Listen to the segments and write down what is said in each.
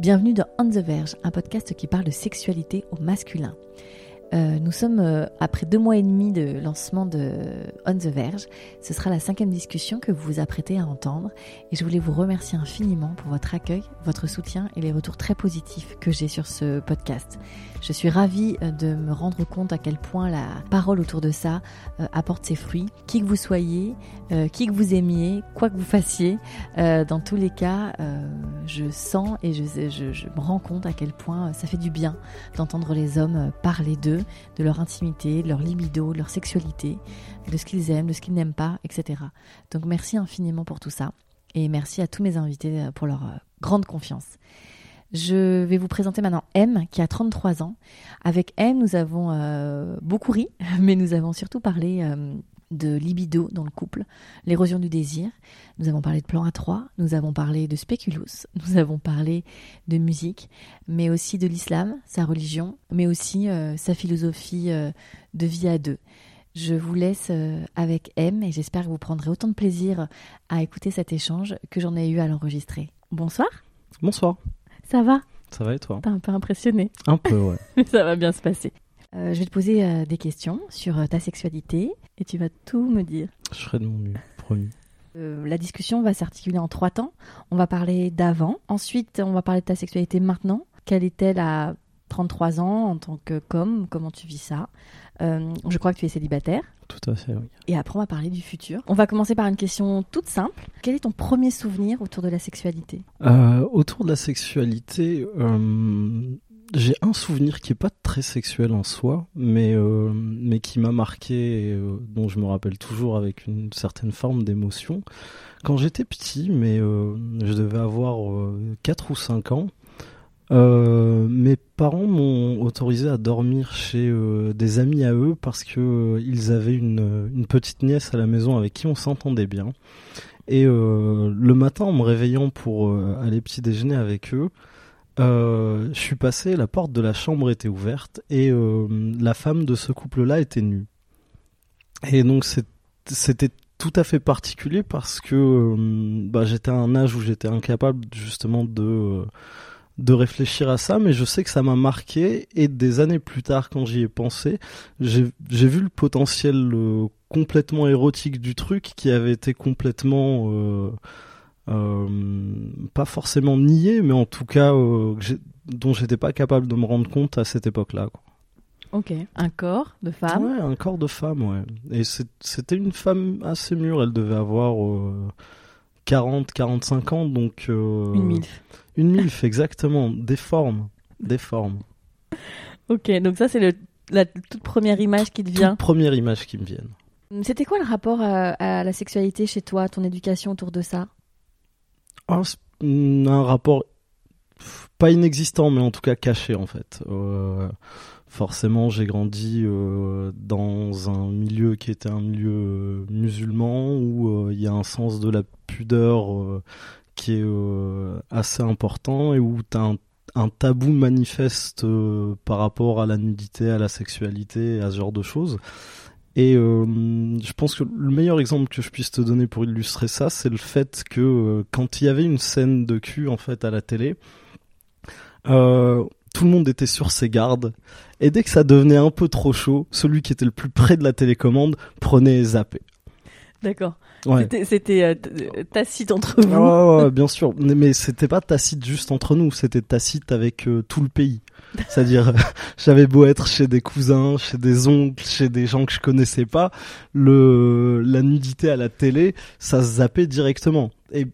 Bienvenue dans On the Verge, un podcast qui parle de sexualité au masculin. Euh, nous sommes euh, après deux mois et demi de lancement de On the Verge. Ce sera la cinquième discussion que vous vous apprêtez à entendre et je voulais vous remercier infiniment pour votre accueil, votre soutien et les retours très positifs que j'ai sur ce podcast. Je suis ravie euh, de me rendre compte à quel point la parole autour de ça euh, apporte ses fruits. Qui que vous soyez, euh, qui que vous aimiez, quoi que vous fassiez, dans tous les cas, je sens et je, me rends compte à quel point ça fait du bien d'entendre les hommes parler d'eux, de leur intimité, de leur libido, de leur sexualité, de ce qu'ils aiment, de ce qu'ils n'aiment pas, etc. Donc merci infiniment pour tout ça. Et merci à tous mes invités pour leur grande confiance. Je vais vous présenter maintenant M, qui a 33 ans. Avec M, nous avons euh, beaucoup ri, mais nous avons surtout parlé euh, de libido dans le couple, l'érosion du désir. Nous avons parlé de plan A3, nous avons parlé de spéculus, nous avons parlé de musique, mais aussi de l'islam, sa religion, mais aussi euh, sa philosophie de vie à deux. Je vous laisse avec M et j'espère que vous prendrez autant de plaisir à écouter cet échange que j'en ai eu à l'enregistrer. Bonsoir. Bonsoir. Ça va Ça va et toi T'es un peu impressionné. Un peu, ouais. Mais ça va bien se passer. Euh, je vais te poser euh, des questions sur euh, ta sexualité et tu vas tout me dire. Je ferai de mon mieux, promis. la discussion va s'articuler en trois temps. On va parler d'avant, ensuite on va parler de ta sexualité maintenant. Quelle est-elle à 33 ans en tant que com Comment tu vis ça? Je crois que tu es célibataire. Tout à fait, oui. Et après, on va parler du futur. On va commencer par une question toute simple. Quel est ton premier souvenir autour de la sexualité euh, Autour de la sexualité, euh, j'ai un souvenir qui est pas très sexuel en soi, mais, euh, mais qui m'a marqué, et, dont je me rappelle toujours avec une certaine forme d'émotion. Quand j'étais petit, mais je devais avoir 4 ou 5 ans, euh, mes parents m'ont autorisé à dormir chez euh, des amis à eux parce que euh, ils avaient une, une, petite nièce à la maison avec qui on s'entendait bien. Et le matin, en me réveillant pour aller petit déjeuner avec eux, je suis passé, la porte de la chambre était ouverte et la femme de ce couple-là était nue. Et donc c'était tout à fait particulier parce que bah, j'étais à un âge où j'étais incapable justement de de réfléchir à ça, mais je sais que ça m'a marqué et des années plus tard, quand j'y ai pensé, j'ai vu le potentiel euh, complètement érotique du truc qui avait été complètement euh, euh, pas forcément nié, mais en tout cas dont j'étais pas capable de me rendre compte à cette époque-là. Ok, un corps de femme. Ouais, un corps de femme, ouais. Et c'était une femme assez mûre, elle devait avoir 40, 45 ans, donc. une milf. Une MILF, exactement. Des formes. Des formes. Ok, donc ça, c'est la toute première image qui te vient. Toute première image qui me vient. C'était quoi le rapport à, la sexualité chez toi, ton éducation autour de ça? Ah, Un rapport pas inexistant, mais en tout cas caché en fait. Euh, forcément, j'ai grandi euh, dans un milieu qui était un milieu euh, musulman où il y a un sens de la pudeur qui est euh, assez important et où tu as un, tabou manifeste euh, par rapport à la nudité, à la sexualité, à ce genre de choses. Et euh, je pense que le meilleur exemple que je puisse te donner pour illustrer ça, c'est le fait que quand il y avait une scène de cul en fait à la télé, tout le monde était sur ses gardes. Et dès que ça devenait un peu trop chaud, celui qui était le plus près de la télécommande prenait et zappait. D'accord. C'était euh, tacite entre vous. Ouais, bien sûr. Mais c'était pas tacite juste entre nous, c'était tacite avec euh, tout le pays. C'est-à-dire, j'avais beau être chez des cousins, chez des oncles, chez des gens que je connaissais pas, le la nudité à la télé, ça se zappait directement. Et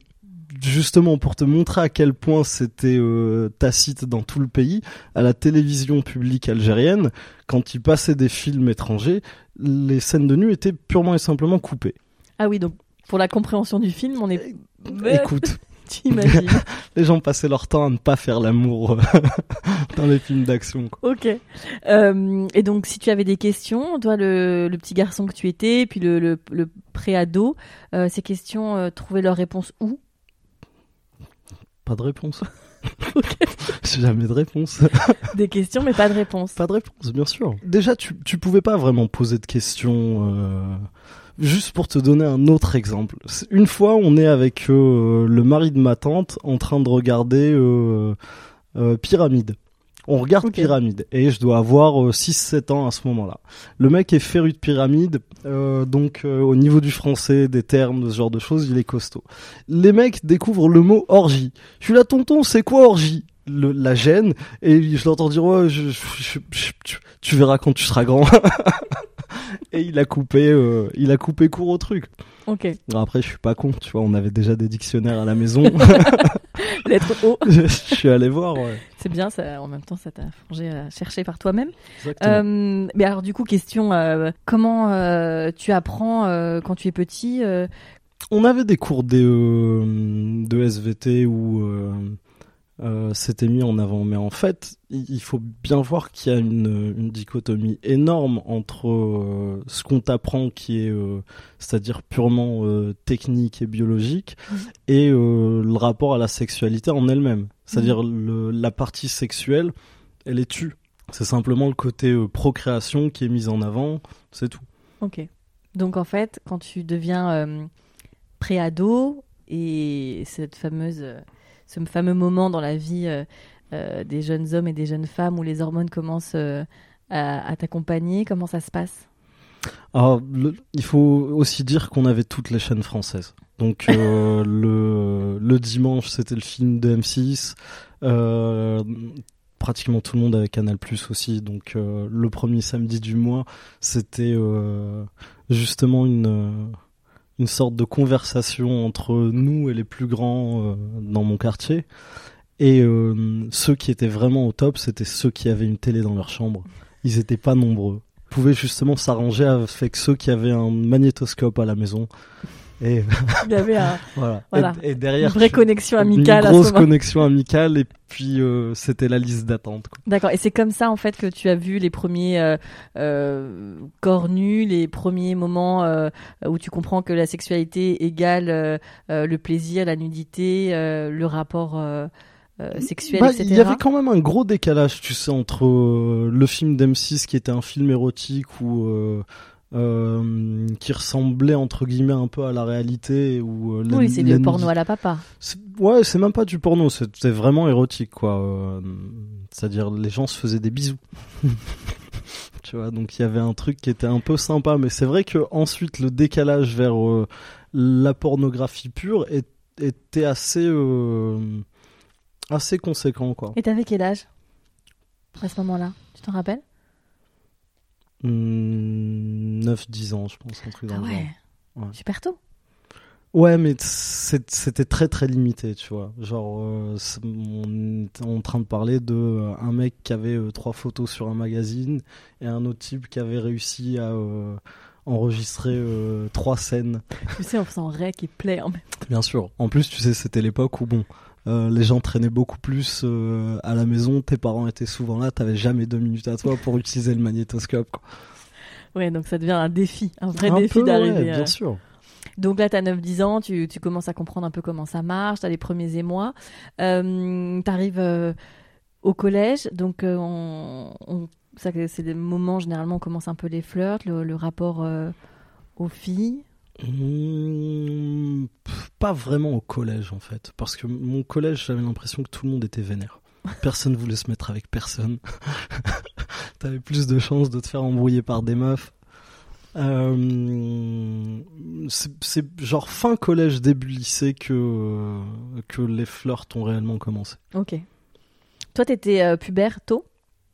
justement pour te montrer à quel point c'était euh, tacite dans tout le pays, à la télévision publique algérienne, quand il passait des films étrangers, les scènes de nu étaient purement et simplement coupées. Ah oui, donc pour la compréhension du film, on est Mais Écoute, T'imagines. les gens passaient leur temps à ne pas faire l'amour euh, dans les films d'action. ok. Euh, et donc, si tu avais des questions, toi, le, le petit garçon que tu étais, puis le, le, le pré-ado, euh, ces questions, euh, trouver leur réponse où? Pas de réponse. J'ai jamais de réponse. Des questions, mais pas de réponse. Pas de réponse, bien sûr. Déjà, tu, tu pouvais pas vraiment poser de questions. Euh, Juste pour te donner un autre exemple. Une fois, on est avec euh, le mari de ma tante en train de regarder euh, euh, Pyramide. On regarde. Pyramide et je dois avoir 6-7 ans à ce moment-là. Le mec est féru de Pyramide, euh, donc euh, au niveau du français, des termes, de ce genre de choses, il est costaud. Les mecs découvrent le mot orgie. Je suis là, tonton, c'est quoi orgie? Le, La gêne et je l'entends dire ouais, je, je- je- tu verras quand tu seras grand. et il a coupé, euh, il a coupé court au truc. Ok. Alors après, je suis pas con, tu vois, on avait déjà des dictionnaires à la maison. Lettre O. je suis allé voir, ouais. C'est bien, ça, en même temps, ça t'a forgé à chercher par toi-même. Exactement. Euh, mais alors, du coup, question euh, comment euh, tu apprends euh, quand tu es petit On avait des cours de, euh, de SVT où euh, c'était mis en avant, mais en fait, il faut bien voir qu'il y a une, une dichotomie énorme entre euh, ce qu'on t'apprend, qui est, euh, c'est-à-dire purement euh, technique et biologique, Mhm. et le rapport à la sexualité en elle-même. C'est-à-dire le- la partie sexuelle, elle est tue. C'est simplement le côté procréation qui est mis en avant, c'est tout. Ok. Donc, en fait, quand tu deviens pré-ado et cette fameuse, ce fameux moment dans la vie euh, euh, des jeunes hommes et des jeunes femmes où les hormones commencent euh, à, à t'accompagner, comment ça se passe? Alors, le- il faut aussi dire qu'on avait toutes les chaînes françaises. Donc euh, le, le dimanche, c'était le film de M6. Euh, pratiquement tout le monde avait Canal Plus aussi. Donc euh, le premier samedi du mois, c'était justement une une sorte de conversation entre nous et les plus grands euh, dans mon quartier. Et euh, ceux qui étaient vraiment au top, c'était ceux qui avaient une télé dans leur chambre. Ils étaient pas nombreux. Ils pouvaient justement s'arranger avec ceux qui avaient un magnétoscope à la maison. Et Il y avait un- voilà. Voilà. Et, et une derrière, vraie tu- connexion amicale une à ce grosse connexion amicale. Et puis euh, c'était la liste d'attente. quoi. D'accord. Et c'est comme ça, en fait, que tu as vu les premiers euh, euh, corps nus, les premiers moments euh, où tu comprends que la sexualité égale euh, euh, le plaisir, la nudité, euh, le rapport euh, euh, sexuel, Bah, etc. il y avait quand même un gros décalage, tu sais, entre euh, le film d'M6 qui était un film érotique ou euh, euh, qui ressemblait entre guillemets un peu à la réalité ou euh, Oui, c'est le porno à la papa. Ouais, c'est même pas du porno, c'était vraiment érotique, quoi. Euh, C'est-à-dire, les gens se faisaient des bisous. tu vois, donc il y avait un truc qui était un peu sympa, mais c'est vrai que ensuite le décalage vers euh, la pornographie pure est- était assez assez conséquent, quoi. Et t'avais quel âge à ce moment-là? Tu t'en rappelles? 9-10 ans, je pense, un truc dans Ah le genre. ouais. Super tôt. Ouais, mais c'était très très limité, tu vois. Genre, euh, on était en train de parler de euh, un mec qui avait euh, trois photos sur un magazine et un autre type qui avait réussi à euh, enregistrer trois scènes. Tu sais, en faisant rec et play en même Bien sûr. En plus, tu sais, c'était l'époque où bon, euh, les gens traînaient beaucoup plus euh, à la maison. Tes parents étaient souvent là. T'avais jamais deux minutes à toi pour utiliser le magnétoscope. quoi. Ouais, donc ça devient un défi, un vrai Un défi d'arriver. ouais, à- bien sûr. Donc là, tu as 9-10 ans, tu, tu commences à comprendre un peu comment ça marche, tu as les premiers émois. Euh, tu arrives au collège, donc euh, on, on- ça, c'est des moments, généralement, on commence un peu les flirts, le, le rapport euh, aux filles. Mmh, pas vraiment au collège en fait, parce que mon collège j'avais l'impression que tout le monde était vénère. Personne voulait se mettre avec personne. T'avais plus de chances de te faire embrouiller par des meufs. Euh, c'est genre fin collège, début lycée que, que les flirts ont réellement commencé. Ok. Toi, tu étais euh, pubère tôt?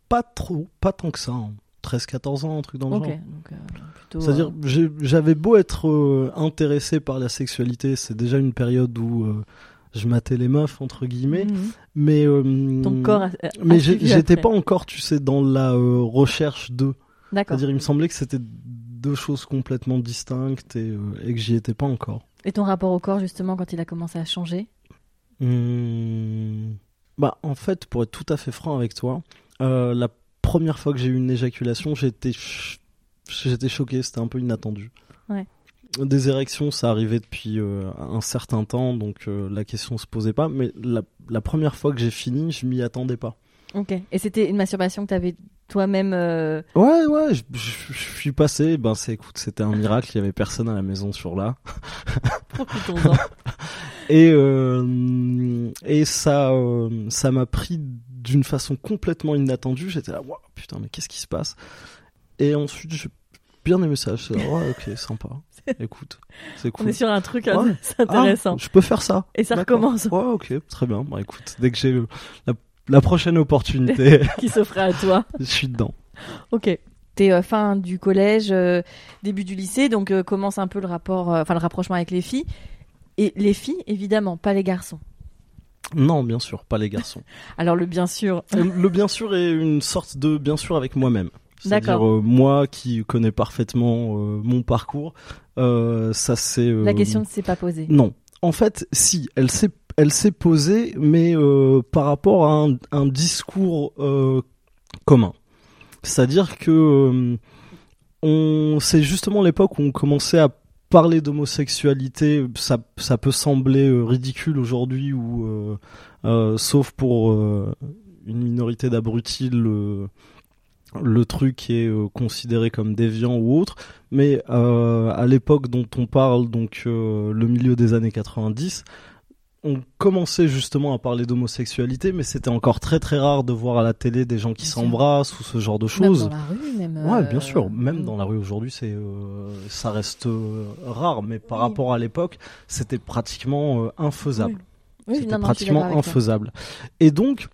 Pas trop, pas tant que ça. hein. 13-14 ans, un truc dans le Ok. genre. Donc, euh, plutôt, C'est-à-dire, euh, j'avais beau être euh, intéressé par la sexualité, c'est déjà une période où je matais les meufs, entre guillemets, mhm. mais... ton corps a, a Mais j'ai- j'étais pas encore, tu sais, dans la recherche de... D'accord. C'est-à-dire, il me semblait que c'était deux choses complètement distinctes et, et que j'y étais pas encore. Et ton rapport au corps, justement, quand il a commencé à changer? Hmm. Bah, en fait, pour être tout à fait franc avec toi, euh, la première fois que j'ai eu une éjaculation, j'étais ch- j'étais choqué, c'était un peu inattendu. Ouais. Des érections, ça arrivait depuis euh, un certain temps, donc euh, la question se posait pas. Mais la, la première fois que j'ai fini, je m'y attendais pas. Ok. Et c'était une masturbation que tu avais toi-même. euh, Ouais, ouais, je, je- je suis passé. Ben, c'est, écoute, c'était un miracle. Il y avait personne à la maison sur là. Profitons-en. Et, euh, et ça, euh, ça m'a pris d'une façon complètement inattendue. J'étais là, Waouh, putain, mais qu'est-ce qui se passe? Et ensuite, j'ai bien aimé ça. Là, ouais, ok, sympa. Écoute, c'est On cool. est sur un truc Ouais. c'est intéressant. Ah, je peux faire ça. Et ça recommence. Ouais, ok, très bien. Bah écoute, dès que j'ai la, la prochaine opportunité, qui s'offrait à toi. je suis dedans. Ok. T'es euh, fin du collège, euh, début du lycée, donc euh, commence un peu le rapport, enfin le rapprochement avec les filles. Et les filles, évidemment, pas les garçons. Non, bien sûr, pas les garçons. Alors le bien sûr, Euh, Le bien sûr est une sorte de bien sûr avec moi-même. C'est-à-dire D'accord. euh, moi qui connais parfaitement euh, mon parcours, euh, ça c'est. la question ne s'est pas posée. Non. En fait, si, elle s'est, elle s'est posée, mais par rapport à un, un discours commun. C'est-à-dire que on, c'est justement l'époque où on commençait à parler d'homosexualité. Ça, ça peut sembler euh, ridicule aujourd'hui, ou euh, euh, sauf pour une minorité d'abrutis, le, le truc est considéré comme déviant ou autre. Mais à l'époque dont on parle, donc le milieu des années 90, on commençait justement à parler d'homosexualité, mais c'était encore très très rare de voir à la télé des gens qui s'embrassent ou ce genre de Même choses. dans la rue, même. Ouais, euh, bien sûr. Même dans mm. la rue aujourd'hui, c'est euh, ça reste euh, rare, mais par Oui. rapport à l'époque, c'était pratiquement euh, infaisable. Oui, C'était pratiquement infaisable. Et donc,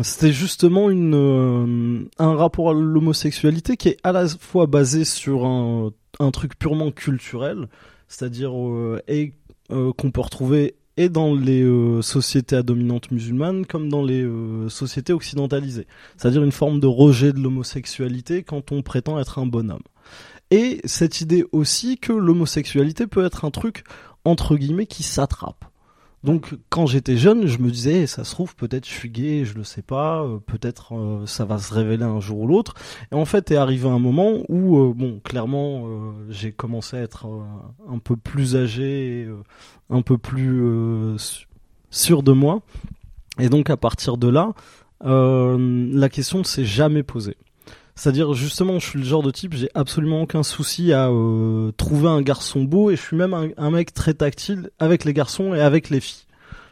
c'était justement une, euh, un rapport à l'homosexualité qui est à la fois basé sur un, un truc purement culturel, c'est-à-dire euh, et euh, qu'on peut retrouver et dans les euh, sociétés à dominante musulmane comme dans les euh, sociétés occidentalisées. C'est-à-dire une forme de rejet de l'homosexualité quand on prétend être un bonhomme. Et cette idée aussi que l'homosexualité peut être un truc entre guillemets qui s'attrape. Donc quand j'étais jeune, je me disais, ça se trouve, peut-être je suis gay, je le sais pas, euh, peut-être euh, ça va se révéler un jour ou l'autre. Et en fait, est arrivé un moment où, euh, bon, clairement, j'ai commencé à être un peu plus âgé, un peu plus sûr de moi. Et donc à partir de là, la question ne s'est jamais posée. C'est-à-dire justement, je suis le genre de type, j'ai absolument aucun souci à euh, trouver un garçon beau et je suis même un, un mec très tactile avec les garçons et avec les filles.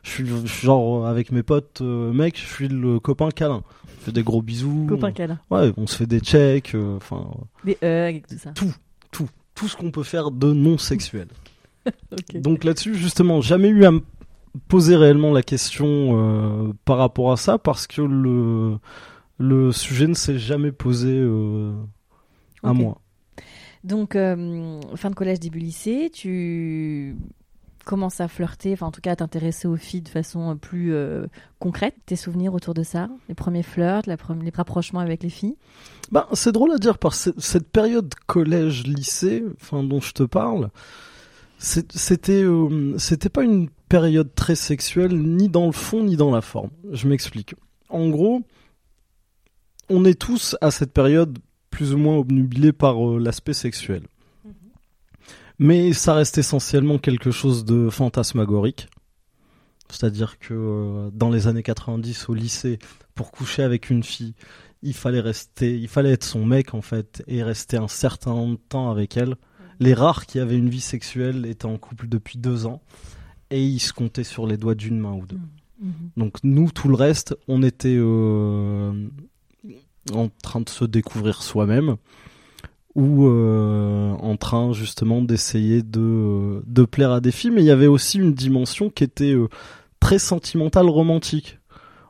Je suis je suis genre avec mes potes euh, mecs, je suis le copain câlin. Je fais des gros bisous. Copain câlin. Ouais, on se fait des checks, euh, enfin Des hugs et tout ça. tout ce qu'on peut faire de non sexuel. Ok. Donc là-dessus, justement, jamais eu à me poser réellement la question euh, par rapport à ça parce que le le sujet ne s'est jamais posé euh, à moi. Donc, euh, fin de collège, début lycée, tu commences à flirter, enfin en tout cas à t'intéresser aux filles de façon plus euh, concrète. Tes souvenirs autour de ça Les premiers flirts, la pre- les rapprochements avec les filles? Ben, c'est drôle à dire parce que cette période collège-lycée, dont je te parle, c'était euh, c'était pas une période très sexuelle ni dans le fond ni dans la forme. Je m'explique. En gros, on est tous à cette période plus ou moins obnubilés par euh, l'aspect sexuel. Mais ça reste essentiellement quelque chose de fantasmagorique. C'est-à-dire que euh, dans les années 90 au lycée, pour coucher avec une fille, il fallait rester, il fallait être son mec en fait et rester un certain temps avec elle. Les rares qui avaient une vie sexuelle étaient en couple depuis deux ans et ils se comptaient sur les doigts d'une main ou deux. Donc nous, tout le reste, on était euh, en train de se découvrir soi-même ou euh, en train justement d'essayer de, de plaire à des filles. Mais il y avait aussi une dimension qui était euh, très sentimentale, romantique.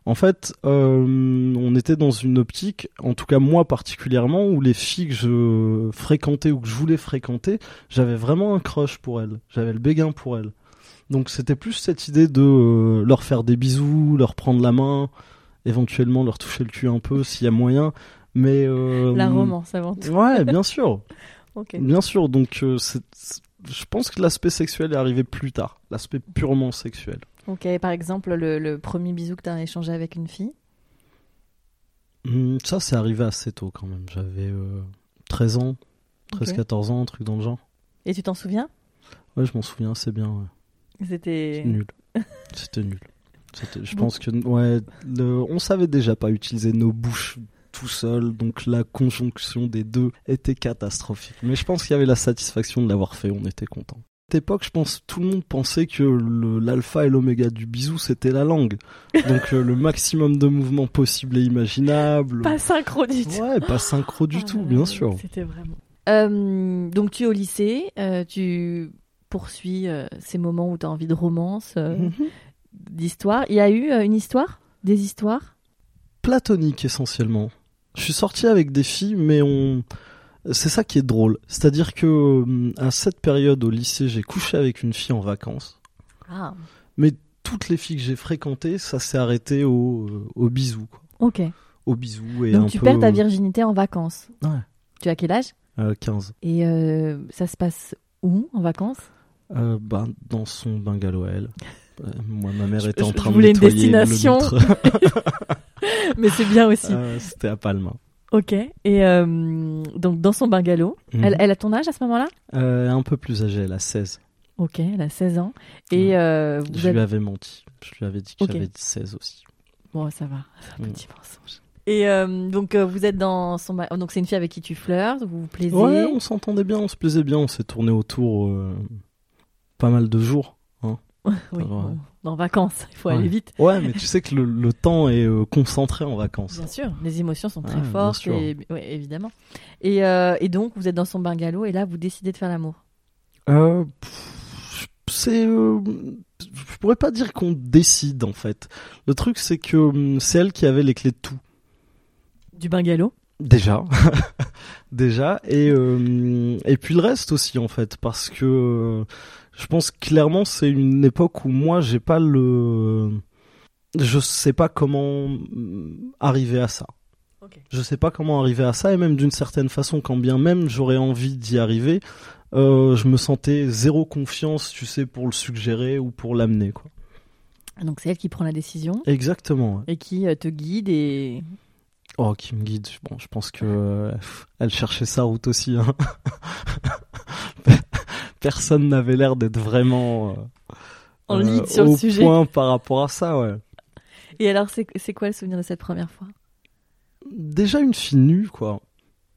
En fait, euh, on était dans une optique, en tout cas moi particulièrement, où les filles que je fréquentais ou que je voulais fréquenter, j'avais vraiment un crush pour elles. J'avais le béguin pour elles. Donc c'était plus cette idée de euh, leur faire des bisous, leur prendre la main, éventuellement leur toucher le cul un peu s'il y a moyen. Mais euh, La romance avant tout. Ouais, bien sûr, bien sûr. Donc euh, je pense que l'aspect sexuel est arrivé plus tard, l'aspect purement sexuel. Ok, par exemple, le, le premier bisou que tu as échangé avec une fille? Hum, ça, c'est arrivé assez tôt quand même. J'avais euh, 13 ans, Ok. 13-14 ans, un truc dans le genre. Et tu t'en souviens? Ouais, je m'en souviens assez bien. ouais. C'était. Nul. C'était nul. Je pense que ouais, le- on savait déjà pas utiliser nos bouches tout seul, donc la conjonction des deux était catastrophique. Mais je pense qu'il y avait la satisfaction de l'avoir fait, on était content. À cette époque, je pense tout le monde pensait que l'alpha et l'oméga du bisou c'était la langue. Donc euh, le maximum de mouvements possibles et imaginables. Pas synchro du tout. Ouais, pas synchro du Ah tout, bien sûr. C'était vraiment. Euh, donc tu es au lycée, euh, tu poursuis euh, ces moments où tu as envie de romance, euh, Mhm. D'histoire. Il y a eu euh, une histoire? Des histoires? Platonique essentiellement. Je suis sorti avec des filles, mais on. C'est ça qui est drôle. C'est-à-dire que hum, à cette période au lycée, j'ai couché avec une fille en vacances. Ah, Mais toutes les filles que j'ai fréquentées, ça s'est arrêté au, euh, au bisou. Quoi. ok. Au bisou et Donc un tu peu. perds ta virginité en vacances. Ouais. Tu as quel âge? Euh, 15. Et euh, ça se passe où en vacances? Euh, bah, dans son bungalow à elle. Moi, ma mère Je- était en je train de voulais une nettoyer destination. le nôtre. Mais c'est bien aussi. Euh, C'était à Palma. Ok. Et euh, donc dans son bungalow, Mhm. elle, elle a ton âge à ce moment-là? Euh, un peu plus âgée, elle a 16. Ok, elle a 16 ans. Et Ouais. euh, vous Je avez- lui avais menti. Je lui avais dit que Ok. j'avais 16 aussi. Bon, ça va, c'est un Mm. petit mensonge. Et euh, donc euh, vous êtes dans son donc c'est une fille avec qui tu flirtes, vous vous plaisez? Ouais, on s'entendait bien, on se plaisait bien, on s'est tourné autour euh, pas mal de jours. Oui, bon, en vacances, il faut Ouais. aller vite. Ouais, mais tu sais que le, le temps est euh, concentré en vacances. Bien sûr, les émotions sont très Ouais, bien fortes, sûr. et, ouais, évidemment. Et, euh, et donc vous êtes dans son bungalow et là vous décidez de faire l'amour. Euh, c'est, euh, je pourrais pas dire qu'on décide en fait. Le truc c'est que hum, c'est elle qui avait les clés de tout. Du bungalow? Déjà, déjà, et et puis le reste aussi en fait, parce que je pense clairement c'est une époque où moi j'ai pas le, je sais pas comment arriver à ça. Ok. Je sais pas comment arriver à ça et même d'une certaine façon, quand bien même j'aurais envie d'y arriver, euh, je me sentais zéro confiance, tu sais, pour le suggérer ou pour l'amener quoi. Donc c'est elle qui prend la décision Exactement. ouais. et qui euh, te guide et Oh, qui me guide. Bon, je pense que euh, elle cherchait sa route aussi. hein. Personne n'avait l'air d'être vraiment en euh, lead sur au le sujet. point par rapport à ça. Ouais. Et alors c'est quoi le souvenir de cette première fois? Déjà une fille nue, quoi.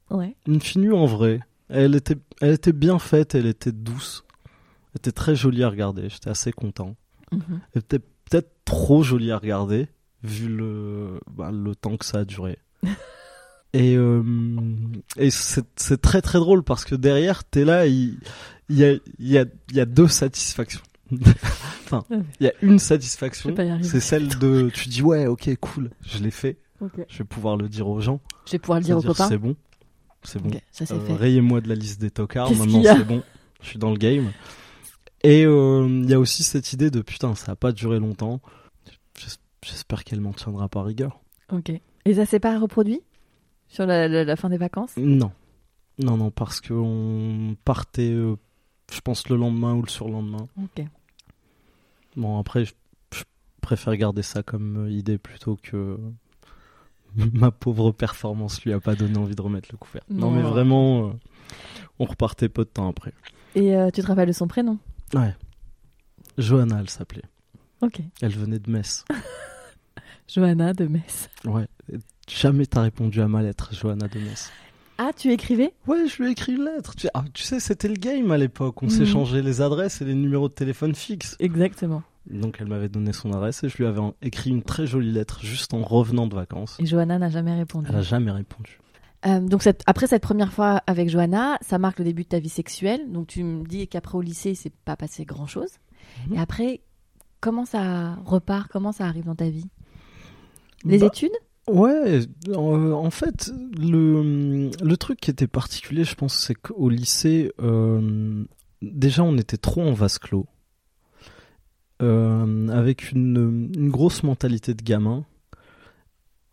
Ouais. Une fille nue en vrai. Elle était, elle était bien faite. Elle était douce. Elle était très jolie à regarder. J'étais assez content. Mhm. Elle était peut-être trop jolie à regarder vu le, bah, le temps que ça a duré. Et, euh, et c'est c'est très très drôle parce que derrière, t'es là, il, il, y a, y a, y a deux satisfactions. enfin, il y a une satisfaction, c'est celle de, tu dis ouais, ok, cool, je l'ai fait, je vais pouvoir le dire aux gens, Je vais pouvoir le dire aux copains. c'est bon, c'est bon. Ok, ça c'est Euh. Rayez-moi de la liste des tocards, maintenant c'est bon, je suis dans le game. Et euh, il y a aussi cette idée de putain, ça a pas duré longtemps. J'es- J'espère qu'elle m'en tiendra par rigueur. Ok. Et ça s'est pas reproduit sur la, la- la fin des vacances? Non, non, non, parce qu'on partait, euh, je pense le lendemain ou le surlendemain. Ok. Bon après, je, je préfère garder ça comme euh, idée plutôt que ma pauvre performance lui a pas donné envie de remettre le couvert. Non, Non. mais vraiment, euh, on repartait peu de temps après. Et euh, tu te rappelles de son prénom? Ouais. Johanna, elle s'appelait. Ok. Elle venait de Metz. Johanna de Metz. Ouais. Jamais t'as répondu à ma lettre, Johanna de Metz. Ah, tu écrivais? Ouais, je lui ai écrit une lettre. Tu, ah, tu sais, c'était le game à l'époque. On Mhm. s'échangeait les adresses et les numéros de téléphone fixes. Exactement. Donc elle m'avait donné son adresse et je lui avais écrit une très jolie lettre juste en revenant de vacances. Et Johanna n'a jamais répondu. Elle a jamais répondu. Euh, donc cette- après cette première fois avec Johanna, ça marque le début de ta vie sexuelle. Donc tu me dis qu'après au lycée, il s'est pas passé grand chose. Mhm. Et après, comment ça repart? Comment ça arrive dans ta vie? Les Bah, études? Ouais, en, en fait, le, le truc qui était particulier, je pense, c'est qu'au lycée, euh, déjà, on était trop en vase clos, euh, avec une, une grosse mentalité de gamin,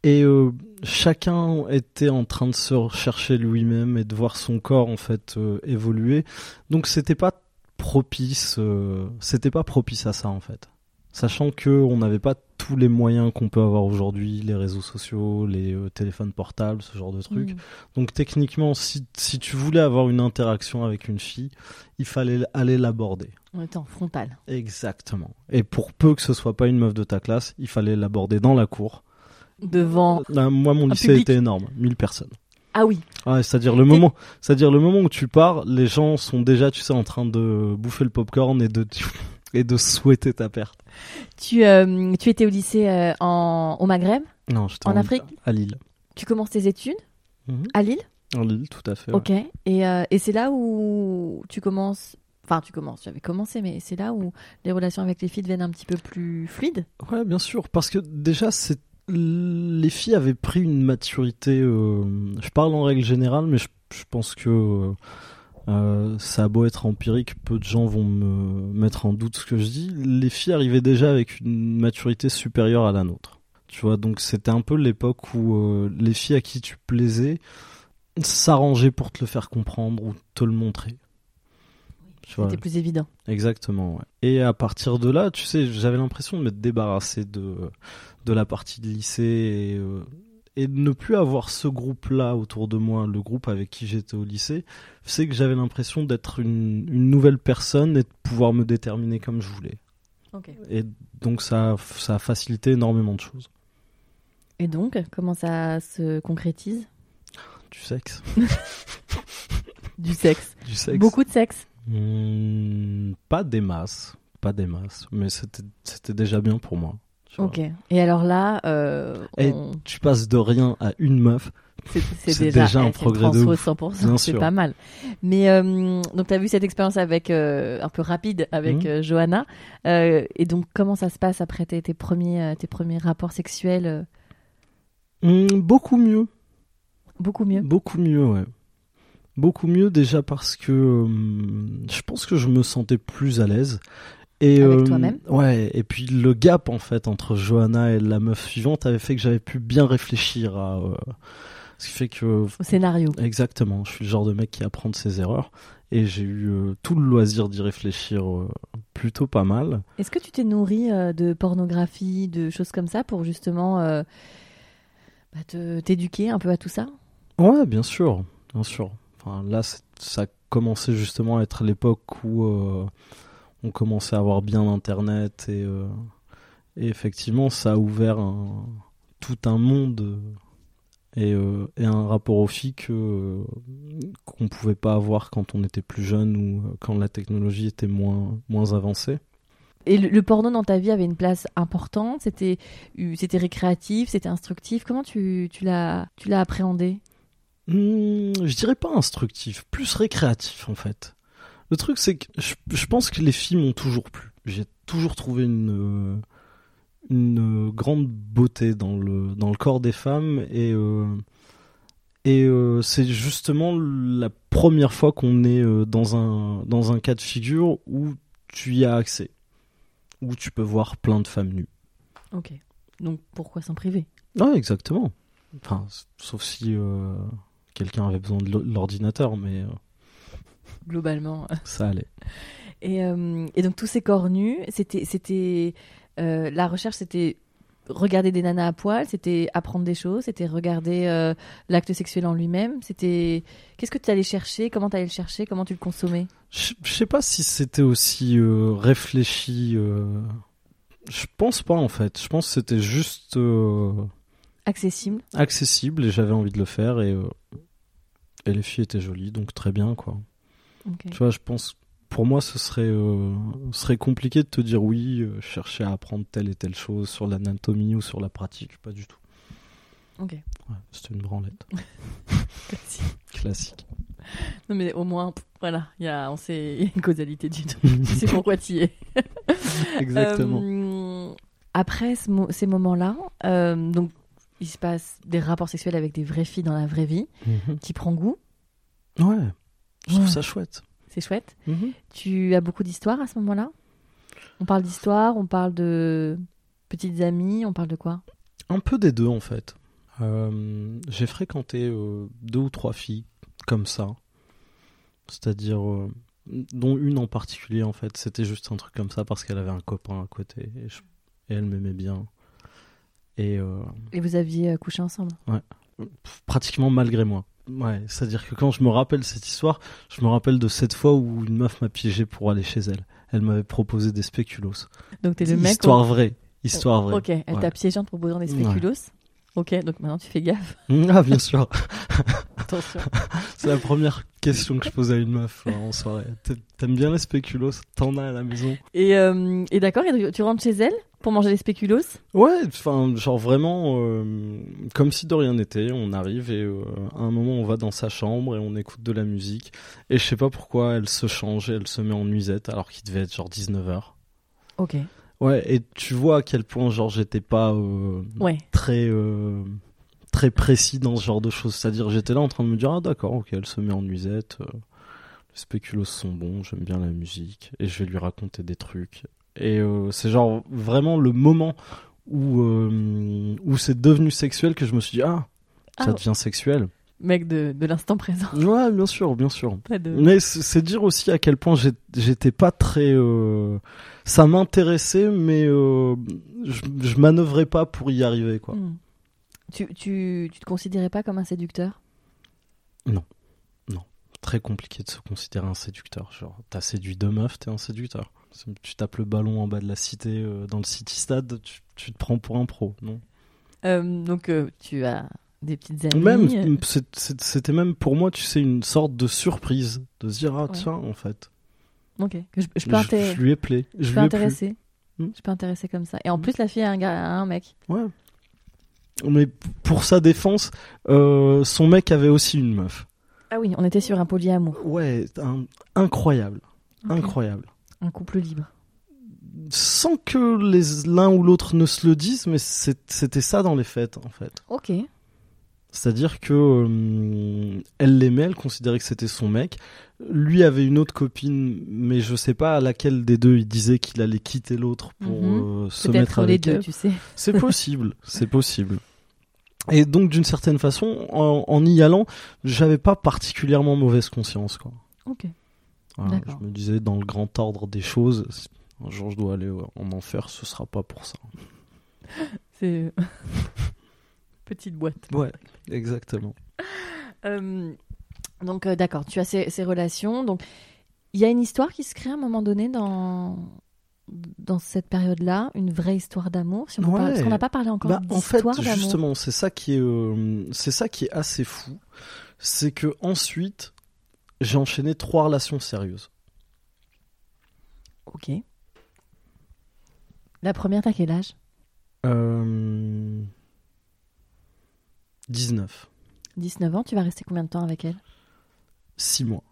et euh, chacun était en train de se rechercher lui-même et de voir son corps en fait euh, évoluer. Donc, c'était pas propice. euh, c'était pas propice à ça en fait. Sachant que on n'avait pas tous les moyens qu'on peut avoir aujourd'hui, les réseaux sociaux, les euh, téléphones portables, ce genre de trucs. Mm. Donc techniquement, si, si tu voulais avoir une interaction avec une fille, il fallait aller l'aborder. En frontal. Exactement. Et pour peu que ce soit pas une meuf de ta classe, il fallait l'aborder dans la cour. Devant. Là, moi, mon lycée public. était énorme, 1000 personnes. Ah oui. Ouais, c'est-à-dire le moment, c'est-à-dire le moment où tu pars, les gens sont déjà, tu sais, en train de bouffer le popcorn et de et de souhaiter ta perte. Tu, euh, tu étais au lycée euh, en, au Maghreb? Non, j'étais En Afrique? à Lille. Tu commences tes études? Mhm. à Lille? En Lille, tout à fait. ouais. Ok. Et, euh, et c'est là où tu commences. Enfin, tu commences. J'avais commencé, mais c'est là où les relations avec les filles deviennent un petit peu plus fluides? Ouais, bien sûr, parce que déjà, c'est les filles avaient pris une maturité. Je parle en règle générale, mais je, je pense que euh, ça a beau être empirique, peu de gens vont me mettre en doute ce que je dis. Les filles arrivaient déjà avec une maturité supérieure à la nôtre. Tu vois, donc c'était un peu l'époque où euh, les filles à qui tu plaisais s'arrangeaient pour te le faire comprendre ou te le montrer. C'était plus évident. Exactement. ouais. Et à partir de là, tu sais, j'avais l'impression de m'être débarrassé de de la partie de lycée et, euh, et de ne plus avoir ce groupe-là autour de moi, le groupe avec qui j'étais au lycée, c'est que j'avais l'impression d'être une, une nouvelle personne et de pouvoir me déterminer comme je voulais. Ok. Et donc ça, a- ça a facilité énormément de choses. Et donc, comment ça se concrétise? Du sexe. Du sexe. Du sexe. Beaucoup de sexe. Hmm, pas des masses. Pas des masses. Mais c'était déjà bien pour moi. Vois. Ok. Et alors là, euh, Et on- Tu passes de rien à une meuf. c'est déjà, déjà un c'est progrès de ouf. 100%, Bien c'est pas mal. Mais euh, donc tu as vu cette expérience avec euh, un peu rapide avec euh, Johanna. Et donc comment ça se passe après tes, tes premiers tes premiers rapports sexuels Hmm, beaucoup mieux. Beaucoup mieux. Beaucoup mieux, ouais. Beaucoup mieux déjà parce que je pense que je me sentais plus à l'aise. Et, Avec euh, toi-même Ouais, et puis le gap en fait entre Johanna et la meuf suivante avait fait que j'avais pu bien réfléchir à. euh, ce qui fait que. Au scénario. Exactement, je suis le genre de mec qui apprend de ses erreurs. Et j'ai eu euh, tout le loisir d'y réfléchir euh, plutôt pas mal. Est-ce que tu t'es nourri euh, de pornographie, de choses comme ça pour justement bah, te- t'éduquer un peu à tout ça? Ouais, bien sûr, bien sûr. Enfin, là, ça commençait justement à être l'époque où on commençait à avoir bien Internet et, euh, et effectivement, ça a ouvert un- tout un monde et, euh, et un rapport aux filles que, euh, qu'on pouvait pas avoir quand on était plus jeune ou quand la technologie était moins, moins avancée. Et le, le porno dans ta vie avait une place importante? C'était c'était récréatif C'était instructif? Comment tu, tu l'as tu l'as appréhendé? Hmm, je dirais pas instructif, plus récréatif en fait. Le truc c'est que je, je pense que les filles m'ont toujours plu. J'ai toujours trouvé une une grande beauté dans le dans le corps des femmes et euh, et euh, c'est justement la première fois qu'on est euh, dans un dans un cas de figure où tu y as accès, où tu peux voir plein de femmes nues. Ok. Donc pourquoi s'en priver? Ouais, exactement. Enfin, sauf si euh, quelqu'un avait besoin de l'o- l'ordinateur, mais Globalement. ça allait. Et, euh, et donc tous ces corps nus, c'était c'était euh, la recherche, c'était regarder des nanas à poil, c'était apprendre des choses, c'était regarder euh, l'acte sexuel en lui-même, c'était qu'est-ce que tu allais chercher, comment tu allais le chercher, comment tu le consommais? Je sais pas si c'était aussi réfléchi. Je pense pas en fait. Je pense que c'était juste Accessible. accessible et j'avais envie de le faire et, et les filles étaient jolies, donc très bien quoi. Tu vois, je pense. Pour moi, ce serait, euh, serait compliqué de te dire oui, euh, chercher à apprendre telle et telle chose sur l'anatomie ou sur la pratique, pas du tout. Ok. Ouais, C'était une branlette. Classique. Non mais au moins, voilà, il y a, on sait, y a une causalité du tu sais pourquoi tu y es. Exactement. Euh, après ce mo- ces moments-là, donc il se passe des rapports sexuels avec des vraies filles dans la vraie vie. Mhm. Tu prends goût, Ouais, je trouve Ouais. ça chouette. c'est chouette. Mhm. Tu as beaucoup d'histoires à ce moment-là? On parle d'histoire, on parle de petites amies, on parle de quoi? Un peu des deux en fait. Euh, J'ai fréquenté euh, deux ou trois filles comme ça. C'est-à-dire euh, dont une en particulier en fait. C'était juste un truc comme ça parce qu'elle avait un copain à côté et, je- et elle m'aimait bien. Et Et vous aviez couché ensemble? pff, pratiquement malgré moi. Ouais, c'est-à-dire que quand je me rappelle cette histoire, je me rappelle de cette fois où une meuf m'a piégé pour aller chez elle. Elle m'avait proposé des spéculoos. Donc t'es le mec. Histoire vraie. Histoire vraie. Ok, elle Ouais. t'a piégé en te proposant des spéculoos. Ok, donc maintenant tu fais gaffe. Ah, bien sûr. Attention. C'est la première question que je pose à une meuf là, en soirée. T'a- T'aimes bien les spéculoos? T'en as à la maison Et, euh, et d'accord, tu rentres chez elle pour manger les spéculoos? Ouais, enfin, genre vraiment, euh, comme si de rien n'était. On arrive et euh, à un moment, on va dans sa chambre et on écoute de la musique. Et je sais pas pourquoi elle se change et elle se met en nuisette alors qu'il devait être genre 19h. Ok. Ouais, et tu vois à quel point, genre, j'étais pas euh, Ouais. très, euh, très précis dans ce genre de choses. C'est-à-dire, j'étais là en train de me dire, ah d'accord, ok, elle se met en nuisette. euh, les spéculoos sont bons, j'aime bien la musique. Et je vais lui raconter des trucs. Et c'est genre vraiment le moment où, où c'est devenu sexuel que je me suis dit, ah, ça Ah, devient sexuel. Mec de, de l'instant présent. Ouais, bien sûr, bien sûr. De... Mais c'est dire aussi à quel point j'étais pas très. euh, Ça m'intéressait, mais euh, je, je manœuvrais pas pour y arriver, quoi. Hmm. Tu, tu, tu te considérais pas comme un séducteur? Très compliqué de se considérer un séducteur. Genre, t'as séduit deux meufs, t'es un séducteur. Tu tapes le ballon en bas de la cité, euh, dans le City Stade, tu, tu te prends pour un pro, non? Donc tu as des petites amies. Même, euh, c'était même pour moi, tu sais, une sorte de surprise. De se dire, ah Ouais. tiens, en fait. Ok. Je, je Je, peux, inté- je lui ai je Je peux intéresser. Hmm. Je peux intéresser comme ça. Et en Hmm. plus, la fille a un, gars, a un mec. Ouais. Mais pour sa défense, euh, son mec avait aussi une meuf. Ah oui, on était sur un polyamour. Ouais, un- incroyable. Incroyable. Un couple libre. Sans que l'un ou l'autre ne se le disent, mais c'était ça dans les fêtes, en fait. Ok. C'est-à-dire que euh, elle l'aimait, elle considérait que c'était son mec. Lui avait une autre copine, mais je sais pas à laquelle des deux il disait qu'il allait quitter l'autre pour Mhm. euh, se mettre les avec deux, elle. tu sais. C'est possible, c'est possible. Et donc d'une certaine façon, en, en y allant, j'avais pas particulièrement mauvaise conscience, quoi. Ok. Voilà, je me disais dans le grand ordre des choses, si un jour je dois aller en enfer, ce sera pas pour ça. C'est. Petite boîte. Ouais, exactement. Euh, donc, euh, d'accord, tu as ces, ces relations. Donc, il y a une histoire qui se crée à un moment donné dans, dans cette période-là, une vraie histoire d'amour. Si on Ouais. parler- Parce qu'on n'a pas parlé encore Bah, en fait, d'histoire d'amour. justement, c'est ça qui est, euh, c'est ça qui est assez fou, c'est que ensuite, j'ai enchaîné trois relations sérieuses. Ok. La première, t'as quel âge? Euh... 19, 19 ans, tu vas rester combien de temps avec elle? 6 mois.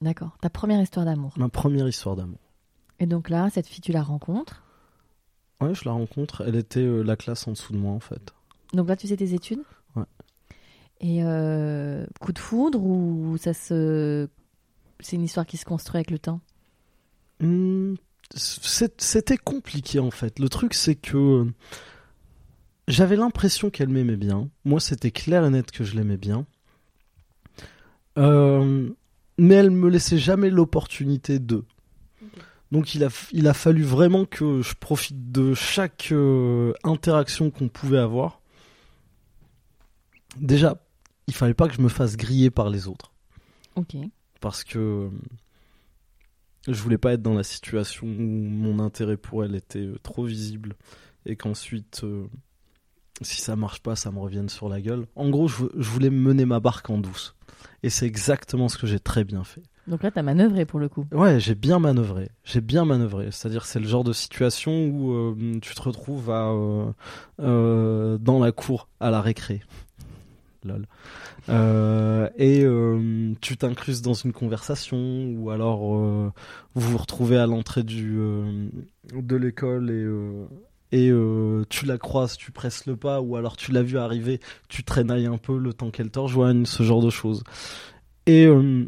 D'accord. Ta première histoire d'amour. Ma première histoire d'amour. Et donc là, cette fille, tu la rencontres? Ouais, je la rencontre. Elle était euh, la classe en dessous de moi, en fait. Donc là, tu fais tes études? Ouais. Et euh, coup de foudre ou ça se. C'est une histoire qui se construit avec le temps? C'est- C'était compliqué, en fait. Le truc, c'est que euh, j'avais l'impression qu'elle m'aimait bien. Moi, c'était clair et net que je l'aimais bien. Euh, mais elle me laissait jamais l'opportunité de. Donc il a, il a fallu vraiment que je profite de chaque euh, interaction qu'on pouvait avoir. Déjà, il fallait pas que je me fasse griller par les autres. Ok. Parce que je voulais pas être dans la situation où mon intérêt pour elle était euh, trop visible et qu'ensuite, euh, si ça marche pas, ça me revienne sur la gueule. En gros, je, je voulais mener ma barque en douce. Et c'est exactement ce que j'ai très bien fait. Donc là, t'as manœuvré pour le coup. Ouais, j'ai bien manœuvré. J'ai bien manœuvré. C'est-à-dire, c'est le genre de situation où euh, tu te retrouves à, euh, euh, dans la cour à la récré. Lol. Et tu t'incrustes dans une conversation ou alors vous vous retrouvez à l'entrée du de l'école et et euh, tu la croises, tu presses le pas ou alors tu l'as vu arriver, tu traînailles un peu le temps qu'elle te rejoigne, ce genre de choses. Et euh,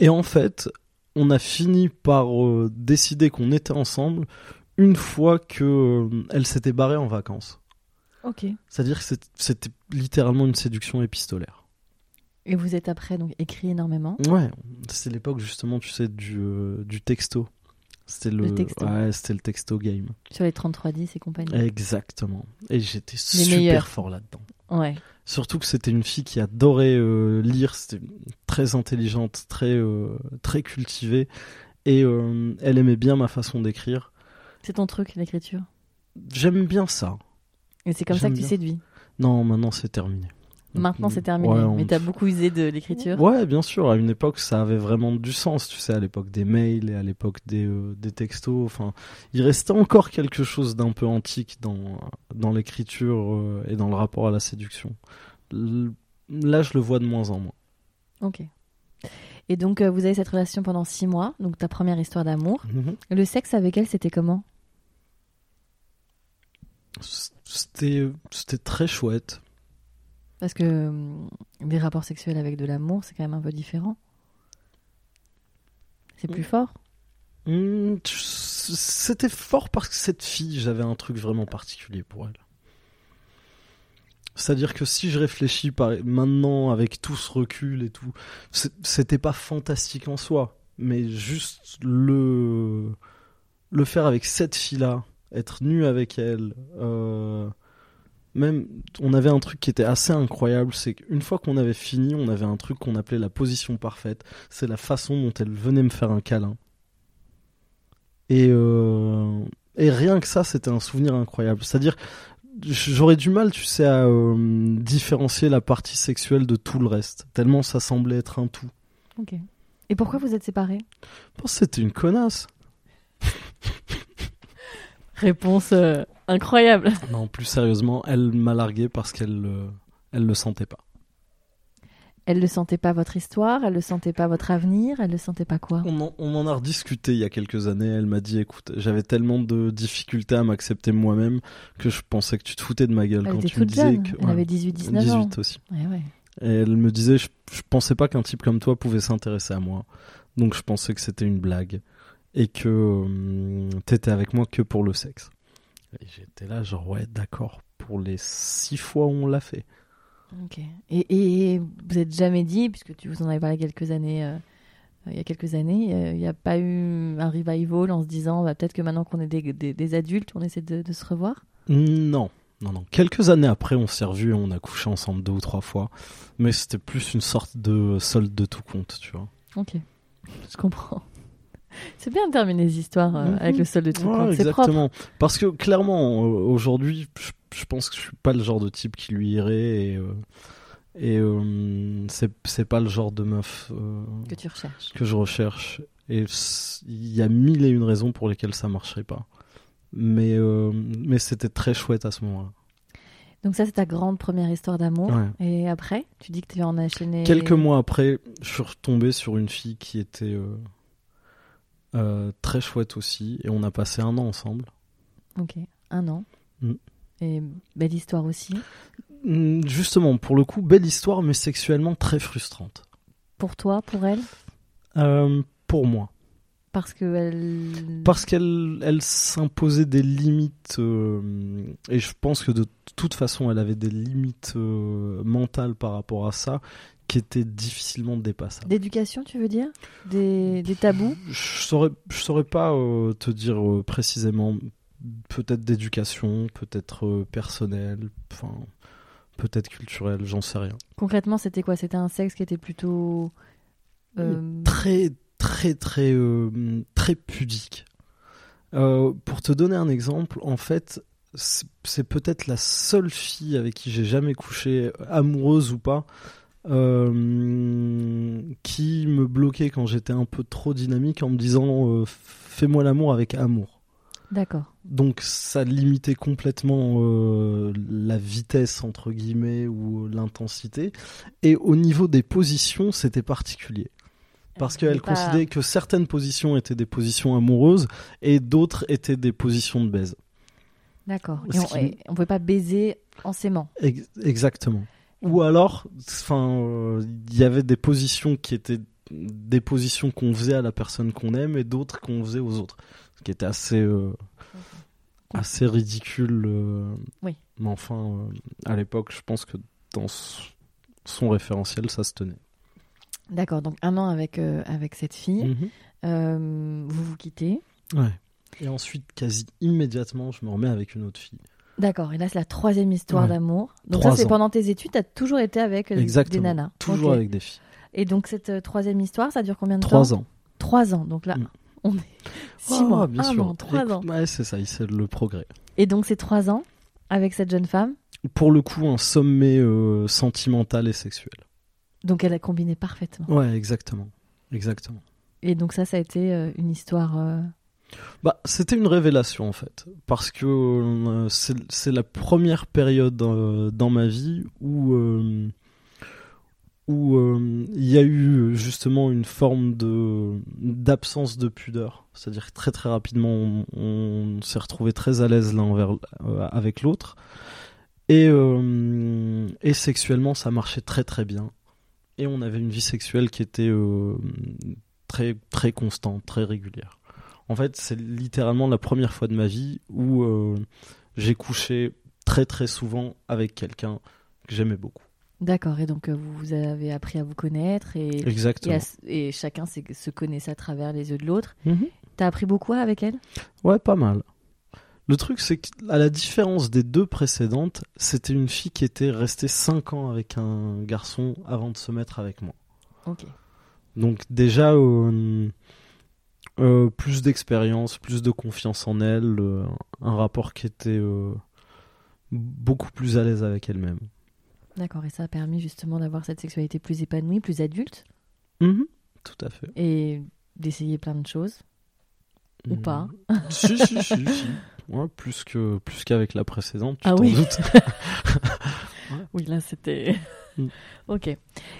et en fait, on a fini par euh, décider qu'on était ensemble une fois que elle s'était barrée en vacances. Ok. C'est-à-dire que c'était littéralement une séduction épistolaire. Et vous êtes après donc écrit énormément. Ouais, c'est l'époque justement, tu sais, du, du texto. C'était le, Le texto. Ouais, c'était le texto game. Sur les 3310 et compagnie. Exactement. Et j'étais super meilleurs. fort là-dedans. Ouais. Surtout que c'était une fille qui adorait euh, lire, c'était très intelligente, très, euh, très cultivée. Et euh, elle aimait bien ma façon d'écrire. C'est ton truc, l'écriture? J'aime bien ça. Et c'est comme ça que tu bien. séduis. Non, maintenant c'est terminé. Maintenant, c'est terminé. Ouais, on- Mais t'as beaucoup usé de l'écriture. Ouais, bien sûr. À une époque, ça avait vraiment du sens. Tu sais, à l'époque des mails et à l'époque des, euh, des textos. Enfin, il restait encore quelque chose d'un peu antique dans, dans l'écriture euh, et dans le rapport à la séduction. L- Là, je le vois de moins en moins. Ok. Et donc, euh, vous avez cette relation pendant six mois, donc ta première histoire d'amour. Le sexe avec elle, c'était comment? C'était c'était très chouette. Parce que hum, des rapports sexuels avec de l'amour, c'est quand même un peu différent. C'est plus fort Hmm, tu- C'était fort parce que cette fille, j'avais un truc vraiment particulier pour elle. C'est-à-dire que si je réfléchis par... maintenant avec tout ce recul et tout, c'était pas fantastique en soi, mais juste le le faire avec cette fille-là, être nu avec elle, euh, même on avait un truc qui était assez incroyable, c'est qu'une fois qu'on avait fini, on avait un truc qu'on appelait la position parfaite. C'est la façon dont elle venait me faire un câlin. Et, euh, et rien que ça, c'était un souvenir incroyable. C'est-à-dire, j'aurais du mal, tu sais, à euh, différencier la partie sexuelle de tout le reste. Tellement ça semblait être un tout. Ok. Et pourquoi vous êtes séparés? Je pense que c'était une connasse. Réponse euh, incroyable. Non, plus sérieusement, elle m'a largué parce qu'elle euh, elle le sentait pas. Elle ne sentait pas votre histoire, elle ne sentait pas votre avenir, elle ne sentait pas quoi? On en, on en a rediscuté il y a quelques années. Elle m'a dit, écoute, j'avais tellement de difficultés à m'accepter moi-même que je pensais que tu te foutais de ma gueule Elle quand était tu me disais jeune, que elle ouais, avait 18-19 ans. 18 aussi. Ouais, ouais. Et elle me disait, je, je pensais pas qu'un type comme toi pouvait s'intéresser à moi. Donc je pensais que c'était une blague. Et que euh, t'étais avec moi que pour le sexe. Et j'étais là, genre, ouais, d'accord. Pour les six fois où on l'a fait. Ok. Et, et vous n'êtes jamais dit, puisque tu vous en avez parlé quelques années, euh, euh, il y a quelques années, euh, il n'y a pas eu un revival en se disant bah, peut-être que maintenant qu'on est des, des- des adultes, on essaie de, de se revoir? Non, non, non. Quelques années après, on s'est revus et on a couché ensemble deux ou trois fois. Mais c'était plus une sorte de solde de tout compte, tu vois. Ok, je comprends. C'est bien de terminer les histoires euh, Mhm. avec le sol de tout Ouais, compte. C'est propre. exactement. Parce que clairement, euh, aujourd'hui, je, je pense que je suis pas le genre de type qui lui irait et, euh, et euh, c'est c'est pas le genre de meuf euh, Que tu recherches. que je recherche. Et il y a mille et une raisons pour lesquelles ça marcherait pas. Mais, euh, mais c'était très chouette à ce moment-là. Donc ça, c'est ta grande première histoire d'amour. Ouais. Et après, tu dis que tu en as enchaîné... Quelques mois après, je suis retombé sur une fille qui était euh, euh, très chouette aussi. Et on a passé un an ensemble. Ok, un an. Mm. Et belle histoire aussi. Mm, Justement, pour le coup, belle histoire, mais sexuellement très frustrante. Pour toi, pour elle? Euh, pour moi. Parce que elle... Parce qu'elle elle s'imposait des limites. euh, et je pense que de toute façon, elle avait des limites mentales par rapport à ça qui étaient difficilement dépassables. D'éducation, tu veux dire? Des, des tabous? Je saurais, je saurais pas euh, te dire euh, précisément. Peut-être d'éducation, peut-être euh, personnel, enfin, peut-être culturel, j'en sais rien. Concrètement, c'était quoi? C'était un sexe qui était plutôt... Très, très, très, très pudique. Pour te donner un exemple, en fait, c'est peut-être la seule fille avec qui j'ai jamais couché, amoureuse ou pas, euh, qui me bloquait quand j'étais un peu trop dynamique en me disant euh, fais-moi l'amour avec amour. D'accord. Donc ça limitait complètement euh, la vitesse entre guillemets ou l'intensité. Et au niveau des positions, c'était particulier. Parce qu'elle Pas- considérait que certaines positions étaient des positions amoureuses et d'autres étaient des positions de baise. D'accord. Et on, qui- on pouvait pas baiser en s'aimant. Ex- exactement. Ou alors, enfin, euh, il y avait des positions qui étaient des positions qu'on faisait à la personne qu'on aime et d'autres qu'on faisait aux autres, ce qui était assez euh, assez ridicule. euh, Oui. Mais enfin, à l'époque, je pense que dans son référentiel, ça se tenait. D'accord, donc un an avec, euh, avec cette fille. Mhm. Euh, vous vous quittez. Ouais. Et ensuite, quasi immédiatement, je me remets avec une autre fille. D'accord, et là c'est la troisième histoire Ouais. d'amour. Donc Trois ça c'est pendant tes études, tu as toujours été avec euh, des Exactement. nanas. Toujours avec des filles. Et donc cette euh, troisième histoire, ça dure combien de Trois temps ans. Trois ans, donc là Mm. on est six Ah, mois, bien un sûr. an, trois Écoute, ans. Ouais, c'est ça, c'est le progrès. Et donc ces trois ans avec cette jeune femme, Pour le coup, un sommet euh, sentimental et sexuel. donc elle a combiné parfaitement. Ouais, exactement. Exactement. Et donc ça, ça a été euh, une histoire... Bah, c'était une révélation en fait, parce que euh, c'est la première période euh, dans ma vie où euh, où il y a eu justement une forme d'absence de pudeur, c'est-à-dire que très très rapidement on, s'est retrouvé très à l'aise l'un avec l'autre. Et et sexuellement ça marchait très très bien. Et on avait une vie sexuelle qui était très très constante, très régulière. En fait, c'est littéralement la première fois de ma vie où euh, j'ai couché très très souvent avec quelqu'un que j'aimais beaucoup. D'accord, et donc euh, vous avez appris à vous connaître et, et, à et chacun se connaissait à travers les yeux de l'autre. Mhm. T'as appris beaucoup avec elle? Ouais, pas mal. Le truc, c'est qu'à la différence des deux précédentes, c'était une fille qui était restée 5 ans avec un garçon avant de se mettre avec moi. Ok. Donc déjà, euh, euh, plus d'expérience, plus de confiance en elle, euh, un rapport qui était euh, beaucoup plus à l'aise avec elle-même. D'accord, et ça a permis justement d'avoir cette sexualité plus épanouie, plus adulte, Mhm. Tout à fait. et d'essayer plein de choses. Ou Mm. pas Si, si, si, si. Ouais, plus que plus qu'avec la précédente, tu Ah t'en oui. doutes. Oui, là c'était... Mm. ok.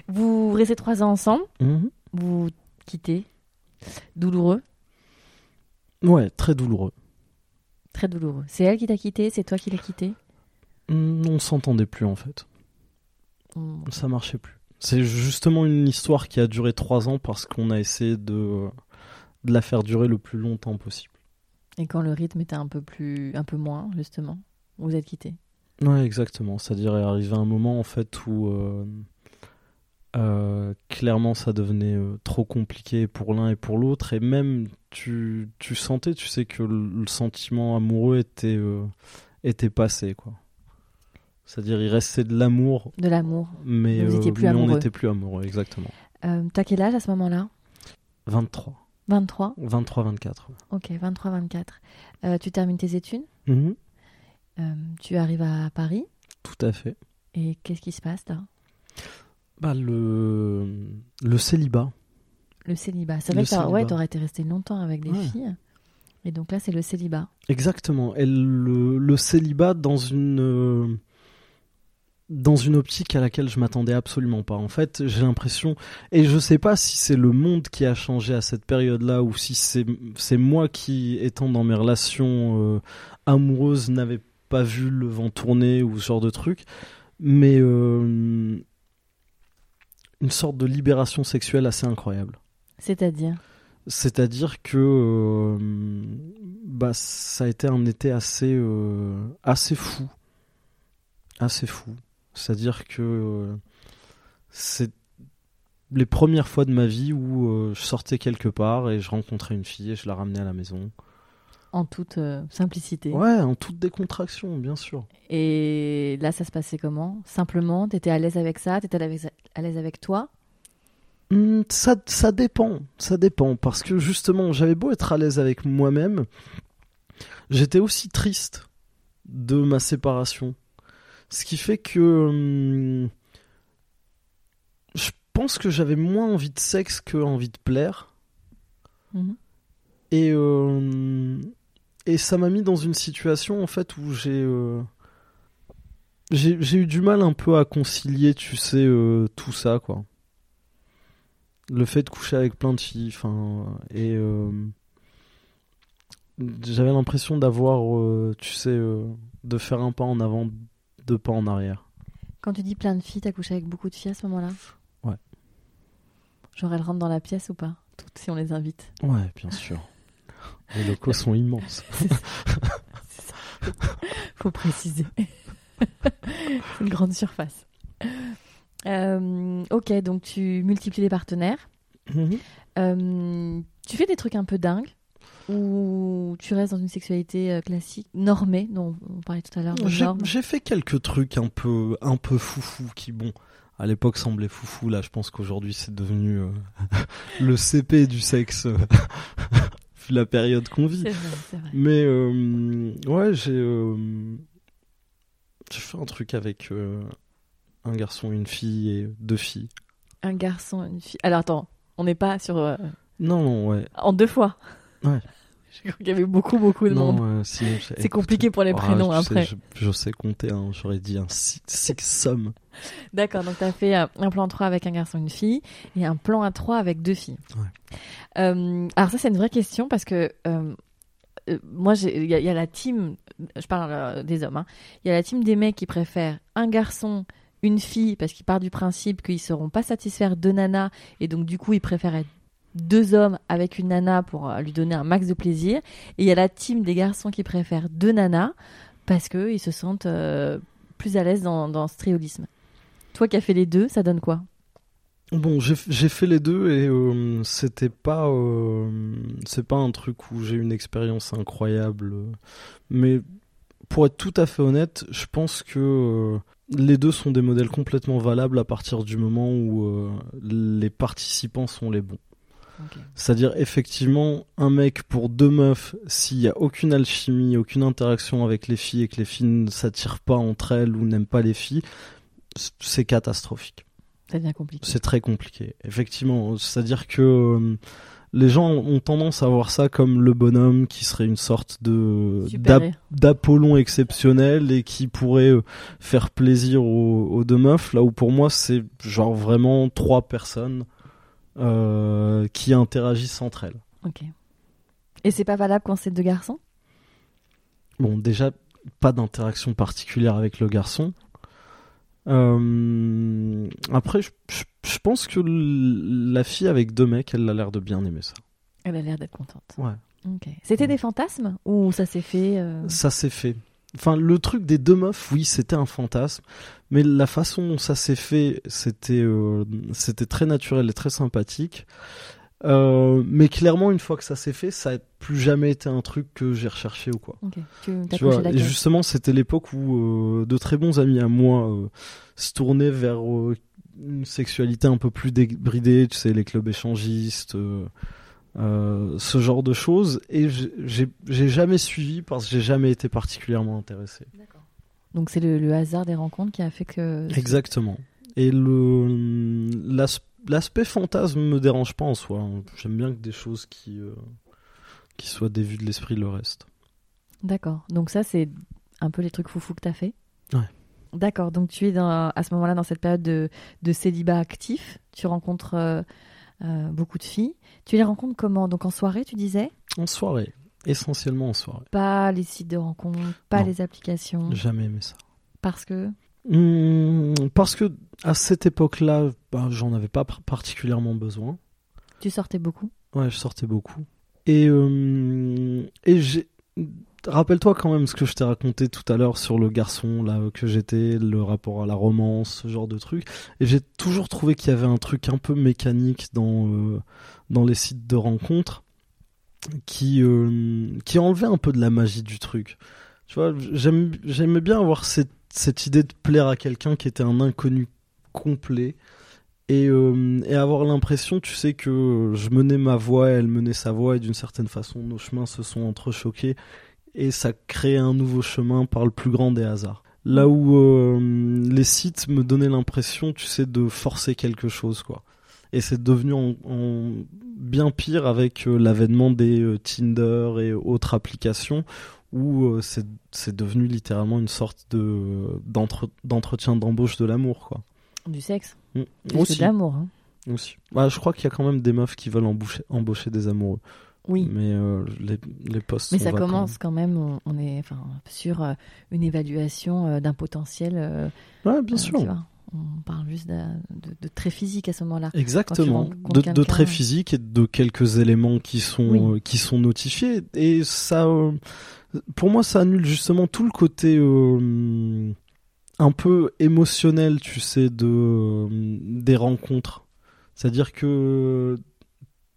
Vous restez trois ans ensemble, Mhm. vous vous quittez. Douloureux Ouais, très douloureux. Très douloureux. C'est elle qui t'a quitté C'est toi qui l'as quitté? Mm, On s'entendait plus en fait. Mm. Ça marchait plus. C'est justement une histoire qui a duré trois ans parce qu'on a essayé de, de la faire durer le plus longtemps possible. Et quand le rythme était un peu plus, un peu moins, justement, vous êtes quittés. Ouais, exactement. C'est-à-dire, est arrivé un moment en fait où euh, euh, clairement ça devenait euh, trop compliqué pour l'un et pour l'autre, et même tu, tu sentais, tu sais, que le, le sentiment amoureux était, euh, était passé, quoi. C'est-à-dire, il restait de l'amour, De l'amour. mais, mais on n'était plus amoureux, exactement. T'as quel âge à ce moment-là? 23, 23 23, 24. Ok, 23-24. Euh, tu termines tes études, Mhm, euh, tu arrives à Paris, Tout à fait. et qu'est-ce qui se passe là? Bah, le, le célibat. Le célibat. C'est Le vrai que t'as- célibat. ouais, t'aurais été resté longtemps avec des Ouais. filles. Et donc là, c'est le célibat. Exactement. Et le, le célibat dans une euh, dans une optique à laquelle je m'attendais absolument pas. En fait, j'ai l'impression et je sais pas si c'est le monde qui a changé à cette période-là ou si c'est c'est moi qui étant dans mes relations euh, amoureuses n'avais pas vu le vent tourner ou ce genre de truc, mais euh, une sorte de libération sexuelle assez incroyable. C'est-à-dire? C'est-à-dire que euh, bah, ça a été un été assez, euh, assez fou. Assez fou. C'est-à-dire que euh, c'est les premières fois de ma vie où je sortais quelque part et je rencontrais une fille et je la ramenais à la maison. En toute euh, simplicité. Ouais, en toute décontraction, bien sûr. Et là, ça se passait comment? Simplement, t'étais à l'aise avec ça? T'étais à l'aise- avec toi? Hmm, ça, ça dépend, ça dépend, parce que justement, j'avais beau être à l'aise avec moi-même, j'étais aussi triste de ma séparation. Ce qui fait que hum, je pense que j'avais moins envie de sexe que envie de plaire. Mhm. Et, euh, et ça m'a mis dans une situation en fait où j'ai euh, j'ai eu du mal un peu à concilier, tu sais, euh, tout ça quoi. Le fait de coucher avec plein de filles, enfin, et euh, j'avais l'impression d'avoir, tu sais, de faire un pas en avant, deux pas en arrière. Quand tu dis plein de filles, t'as couché avec beaucoup de filles à ce moment-là? Ouais. Genre, elles rentrent dans la pièce ou pas? Toutes, si on les invite. Ouais, bien sûr. Les locaux sont immenses. Faut préciser. C'est une grande surface. Euh, ok, donc tu multiplies les partenaires. Mhm. Euh, tu fais des trucs un peu dingues ou tu restes dans une sexualité euh, classique, normée, dont on parlait tout à l'heure. J'ai fait quelques trucs un peu, un peu foufou qui, bon, à l'époque semblaient foufou. Là, je pense qu'aujourd'hui, c'est devenu euh, le CP du sexe, vu la période qu'on vit. Vrai, vrai. Mais euh, ouais, j'ai euh, fait un truc avec euh, un garçon, une fille et deux filles. Un garçon, une fille. Alors attends, on n'est pas sur. euh, Non, non, ouais. en deux fois. Ouais. Je crois qu'il y avait beaucoup, beaucoup de monde. Non, euh, sinon, j'ai- C'est compliqué pour les Ah, prénoms sais, après. je, je sais compter, hein, j'aurais dit un six, six somme. D'accord, donc tu as fait euh, un plan 3 avec un garçon et une fille et un plan à 3 avec deux filles. Ouais. Euh, alors ça c'est une vraie question parce que euh, euh, moi j'ai- il y, a- il y a la team, je parle euh, des hommes, hein. il y a la team des mecs qui préfèrent un garçon, une fille parce qu'ils partent du principe qu'ils seront pas satisfaits de nana et donc du coup ils préfèrent être deux hommes avec une nana pour euh, lui donner un max de plaisir. Et il y a la team des garçons qui préfèrent deux nanas parce qu'ils se sentent euh, plus à l'aise dans, dans ce triolisme. Toi qui as fait les deux, ça donne quoi? Bon, j'ai fait les deux et euh, c'était pas euh, c'est pas un truc où j'ai une expérience incroyable. Mais pour être tout à fait honnête, je pense que les deux sont des modèles complètement valables à partir du moment où les participants sont les bons. C'est-à-dire effectivement un mec pour deux meufs, s'il y a aucune alchimie, aucune interaction avec les filles et que les filles ne s'attirent pas entre elles ou n'aiment pas les filles, c'est catastrophique. Ça devient compliqué. C'est très compliqué. Effectivement, c'est-à-dire que euh, les gens ont tendance à voir ça comme le bonhomme qui serait une sorte de d'Apollon exceptionnel et qui pourrait euh, faire plaisir aux, aux deux meufs. Là où pour moi c'est genre vraiment trois personnes euh, qui interagissent entre elles. Ok. Et c'est pas valable quand c'est deux garçons? Bon, déjà pas d'interaction particulière avec le garçon. Euh, après, je, je- je pense que la fille avec deux mecs, elle a l'air de bien aimer ça. Elle a l'air d'être contente. Ouais. C'était des fantasmes ou ça s'est fait euh, Ça s'est fait. Enfin, le truc des deux meufs, oui, c'était un fantasme, mais la façon dont ça s'est fait, c'était euh, c'était très naturel et très sympathique. Euh, mais clairement, une fois que ça s'est fait, ça n'a plus jamais été un truc que j'ai recherché ou quoi. Tu Tu vois, et justement, c'était l'époque où euh, de très bons amis à moi se tournaient vers une sexualité un peu plus débridée, tu sais, les clubs échangistes, euh, ce genre de choses. Et j'ai- jamais suivi parce que j'ai jamais été particulièrement intéressé. Donc c'est le, le hasard des rencontres qui a fait que. Exactement. Et le l'aspect fantasme me dérange pas en soi. hein. J'aime bien que des choses qui euh, qui soient dévues de l'esprit le reste. D'accord. Donc ça c'est un peu les trucs foufou que t'as fait? Ouais. D'accord. Donc tu es dans, à ce moment-là dans cette période de, de célibat actif. Tu rencontres euh, euh, beaucoup de filles. Tu les rencontres comment? Donc en soirée, tu disais? En soirée, essentiellement en soirée. Pas les sites de rencontres, pas Non. les applications? Jamais aimé ça. Parce que? Hmm, parce que à cette époque-là, bah, j'en avais pas particulièrement besoin. Tu sortais beaucoup? Ouais, je sortais beaucoup. Et, euh, et j'ai. Rappelle-toi quand même ce que je t'ai raconté tout à l'heure sur le garçon là que j'étais, le rapport à la romance, ce genre de truc. Et j'ai toujours trouvé qu'il y avait un truc un peu mécanique dans euh, dans les sites de rencontres qui euh, qui enlevait un peu de la magie du truc. Tu vois, j'aimais bien avoir cette cette idée de plaire à quelqu'un qui était un inconnu complet et, euh, et avoir l'impression, tu sais, que je menais ma voix, elle menait sa voix, et d'une certaine façon, nos chemins se sont entrechoqués, et ça crée un nouveau chemin par le plus grand des hasards. Là où euh, les sites me donnaient l'impression, tu sais, de forcer quelque chose, quoi. Et c'est devenu en, en bien pire avec euh, l'avènement des euh, Tinder et autres applications, où euh, c'est devenu littéralement une sorte de d'entre- d'entretien d'embauche de l'amour, quoi. Du sexe. Mm. Que Aussi. de l'amour. hein. Aussi. Bah, je crois qu'il y a quand même des meufs qui veulent embaucher, embaucher des amoureux. Oui. Mais euh, les, les postes Mais sont ça vacants. commence quand même, on, on est enfin, sur euh, une évaluation euh, d'un potentiel. Ouais, bien sûr. On parle juste d'un- de, de très physique à ce moment-là. Exactement. De, de traits physiques et de quelques éléments qui sont, Oui. euh, qui sont notifiés. Et ça, euh, pour moi, ça annule justement tout le côté euh, un peu émotionnel, tu sais, de des rencontres. C'est-à-dire que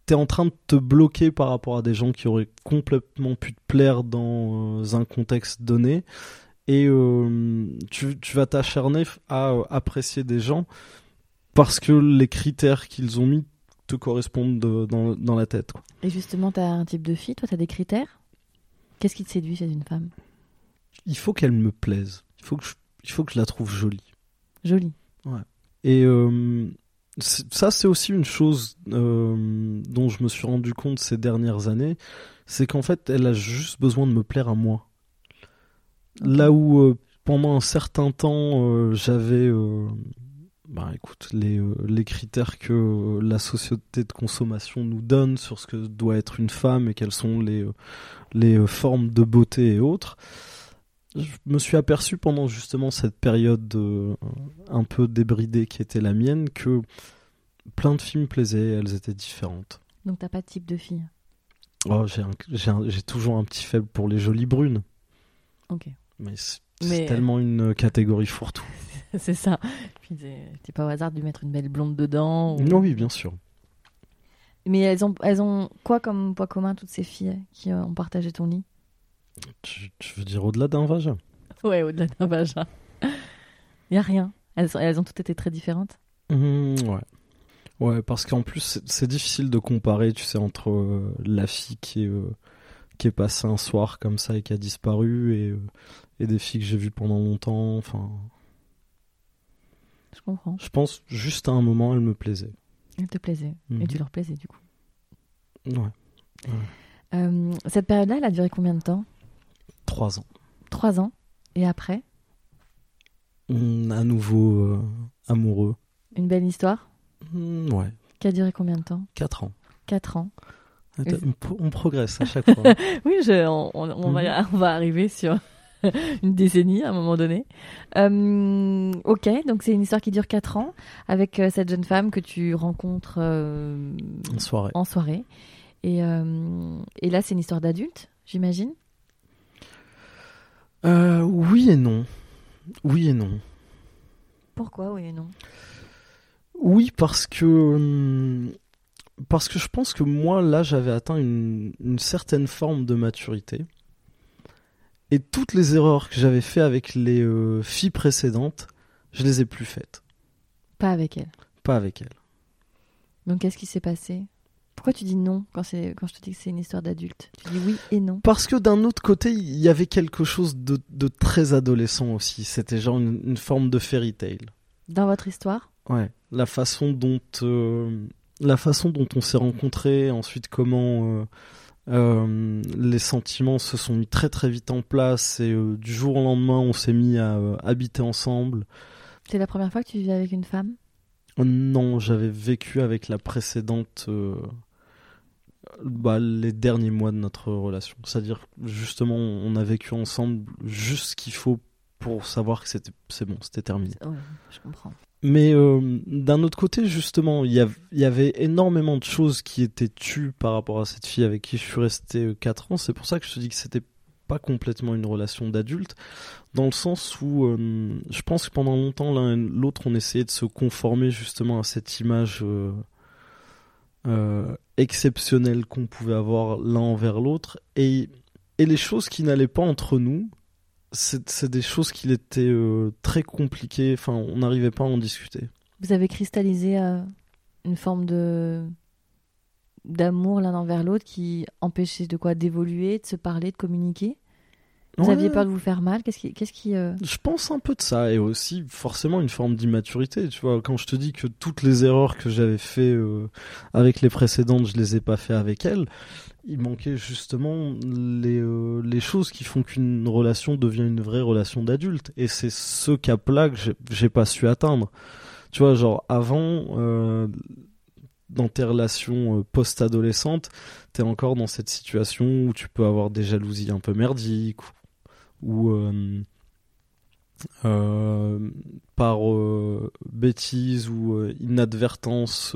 t'es en train de te bloquer par rapport à des gens qui auraient complètement pu te plaire dans un contexte donné. Et euh, tu, tu vas t'acharner à euh, apprécier des gens parce que les critères qu'ils ont mis te correspondent de- dans, dans la tête. quoi. Et justement, t'as un type de fille, toi, t'as des critères? Qu'est-ce qui te séduit chez une femme? Il faut qu'elle me plaise. Il faut que je, il faut que je la trouve jolie. Jolie. Et euh, ça, c'est aussi une chose dont je me suis rendu compte ces dernières années, c'est qu'en fait, elle a juste besoin de me plaire à moi. Là où euh, pendant un certain temps, euh, j'avais, euh, bah écoute, les, les critères que la société de consommation nous donne sur ce que doit être une femme et quelles sont les, les formes de beauté et autres. Je me suis aperçu pendant justement cette période un peu débridée qui était la mienne que plein de films plaisaient, elles étaient différentes. Donc t'as pas de type de fille? Oh, j'ai toujours un petit faible pour les jolies brunes, Ok. Mais c'est Mais- tellement une catégorie fourre-tout. c'est ça. Puis t'es pas au hasard de lui mettre une belle blonde dedans. ou- Non, oui, bien sûr. Mais elles ont, elles ont quoi comme poids commun, toutes ces filles qui euh, ont partagé ton lit? Tu, tu veux dire au-delà d'un vagin? Ouais, au-delà d'un vagin. Y a rien. Elles, elles ont toutes été très différentes? Mmh, Ouais. Ouais, parce qu'en plus, c'est- c'est difficile de comparer, tu sais, entre euh, la fille qui est, euh, qui est passée un soir comme ça et qui a disparu et, euh, et des filles que j'ai vues pendant longtemps. Enfin, Je comprends. je pense juste à un moment, elle me plaisait. Elles te plaisaient. Mhm. Et tu leur plaisais, du coup. Ouais. Euh, cette période-là, elle a duré combien de temps? Trois ans. Trois ans. Et après? Mmh, à nouveau euh, amoureux. Une belle histoire? Mmh, ouais, qui a duré combien de temps? Quatre ans. Quatre ans. Attends, On, pro- on progresse à chaque fois. Oui, je, on, on- on va, Mhm. on va arriver sur une décennie à un moment donné. Euh, ok, donc c'est une histoire qui dure 4 ans avec euh, cette jeune femme que tu rencontres euh, en soirée. en soirée. Et, et là, c'est une histoire d'adulte, j'imagine? Oui et non. Oui et non. Pourquoi, oui et non? Oui, parce que hum, parce que je pense que moi là j'avais atteint une, une certaine forme de maturité et toutes les erreurs que j'avais fait avec les euh, filles précédentes, je les ai plus faites, Pas avec elle. pas avec elles. Donc, qu'est-ce qui s'est passé? Pourquoi tu dis non quand, je te dis que c'est une histoire d'adulte? Tu dis oui et non. Parce que d'un autre côté, il y avait quelque chose de, de très adolescent aussi. C'était genre une, une forme de fairy tale. Dans votre histoire? Ouais, la façon dont euh, la façon dont on s'est rencontrés, ensuite comment euh, euh, les sentiments se sont mis très très vite en place et euh, du jour au lendemain on s'est mis à euh, habiter ensemble. C'est la première fois que tu vivais avec une femme? Non, j'avais vécu avec la précédente bah, les derniers mois de notre relation. C'est-à-dire justement on a vécu ensemble juste ce qu'il faut pour savoir que c'était c'est bon, c'était terminé. Ouais, je comprends. Mais euh, d'un autre côté, justement, il y, avait énormément de choses qui étaient tues par rapport à cette fille avec qui je suis resté 4 ans. C'est pour ça que je te dis que c'était pas complètement une relation d'adulte, dans le sens où euh, je pense que pendant longtemps, l'un et l'autre, on essayait de se conformer justement à cette image euh, euh, exceptionnelle qu'on pouvait avoir l'un envers l'autre. Et, et les choses qui n'allaient pas entre nous, c'est des choses qui étaient euh, très compliquées. Enfin, on n'arrivait pas à en discuter. Vous avez cristallisé euh, une forme de d'amour l'un envers l'autre qui empêchait de quoi? D'évoluer, de se parler, de communiquer? Vous Ouais. aviez peur de vous faire mal? Qu'est-ce qui, qu'est-ce qui euh, Je pense un peu de ça et aussi forcément une forme d'immaturité. Tu vois, quand je te dis que toutes les erreurs que j'avais fait avec les précédentes, je les ai pas fait avec elle. Il manquait justement les euh, les choses qui font qu'une relation devient une vraie relation d'adulte. Et c'est ce cap-là que j'ai- pas su atteindre. Tu vois, genre avant. Euh, dans tes relations euh, post-adolescentes, t'es encore dans cette situation où tu peux avoir des jalousies un peu merdiques, ou euh, euh, par euh, bêtise ou euh, inadvertance,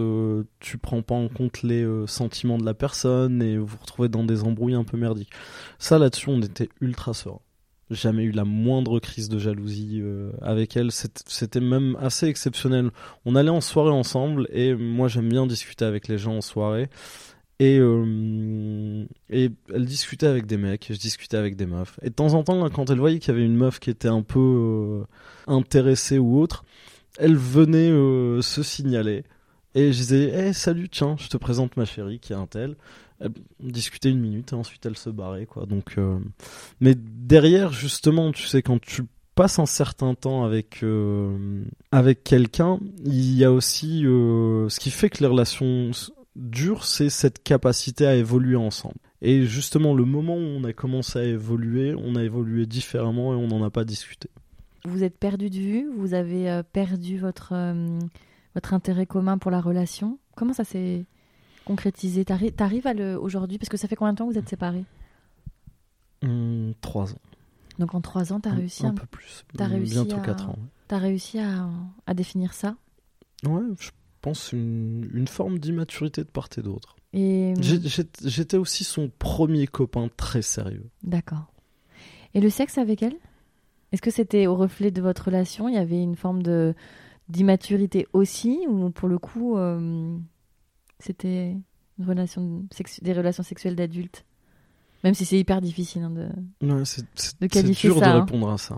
tu prends pas en compte les sentiments de la personne et vous vous retrouvez dans des embrouilles un peu merdiques. Ça, là-dessus, on était ultra serein. jamais eu la moindre crise de jalousie avec elle. C'était même assez exceptionnel. On allait en soirée ensemble et moi j'aime bien discuter avec les gens en soirée. Et, euh, et elle discutait avec des mecs, je discutais avec des meufs. Et de temps en temps, quand elle voyait qu'il y avait une meuf qui était un peu euh, intéressée ou autre, elle venait euh, se signaler. Et je disais, hey, salut, tiens, je te présente ma chérie qui est un tel. Elle discutait une minute et ensuite elle se barrait. Donc, mais derrière, justement, tu sais, quand tu passes un certain temps avec avec quelqu'un, il y a aussi ce qui fait que les relations durent, c'est cette capacité à évoluer ensemble. Et justement, le moment où on a commencé à évoluer, on a évolué différemment et on n'en a pas discuté. Vous êtes perdu de vue, vous avez euh, perdu votre, euh, votre intérêt commun pour la relation. Comment ça s'est concrétisé? T'arri- T'arrives à le aujourd'hui? Parce que ça fait combien de temps que vous êtes séparés? Trois ans. Donc en trois ans, t'as Un- réussi, un, à, peu plus. t'as réussi Bientôt à- quatre ans. t'as réussi à, à définir ça? Ouais, je pense une, une forme d'immaturité de part et d'autre. Et J'étais aussi son premier copain très sérieux. d'accord. Et le sexe avec elle? Est-ce que c'était au reflet de votre relation? Il y avait une forme de d'immaturité aussi, ou pour le coup, euh, c'était une relation sexu- des relations sexuelles d'adultes? Même si c'est hyper difficile hein, de, Ouais, De qualifier dur ça, de hein. répondre à ça.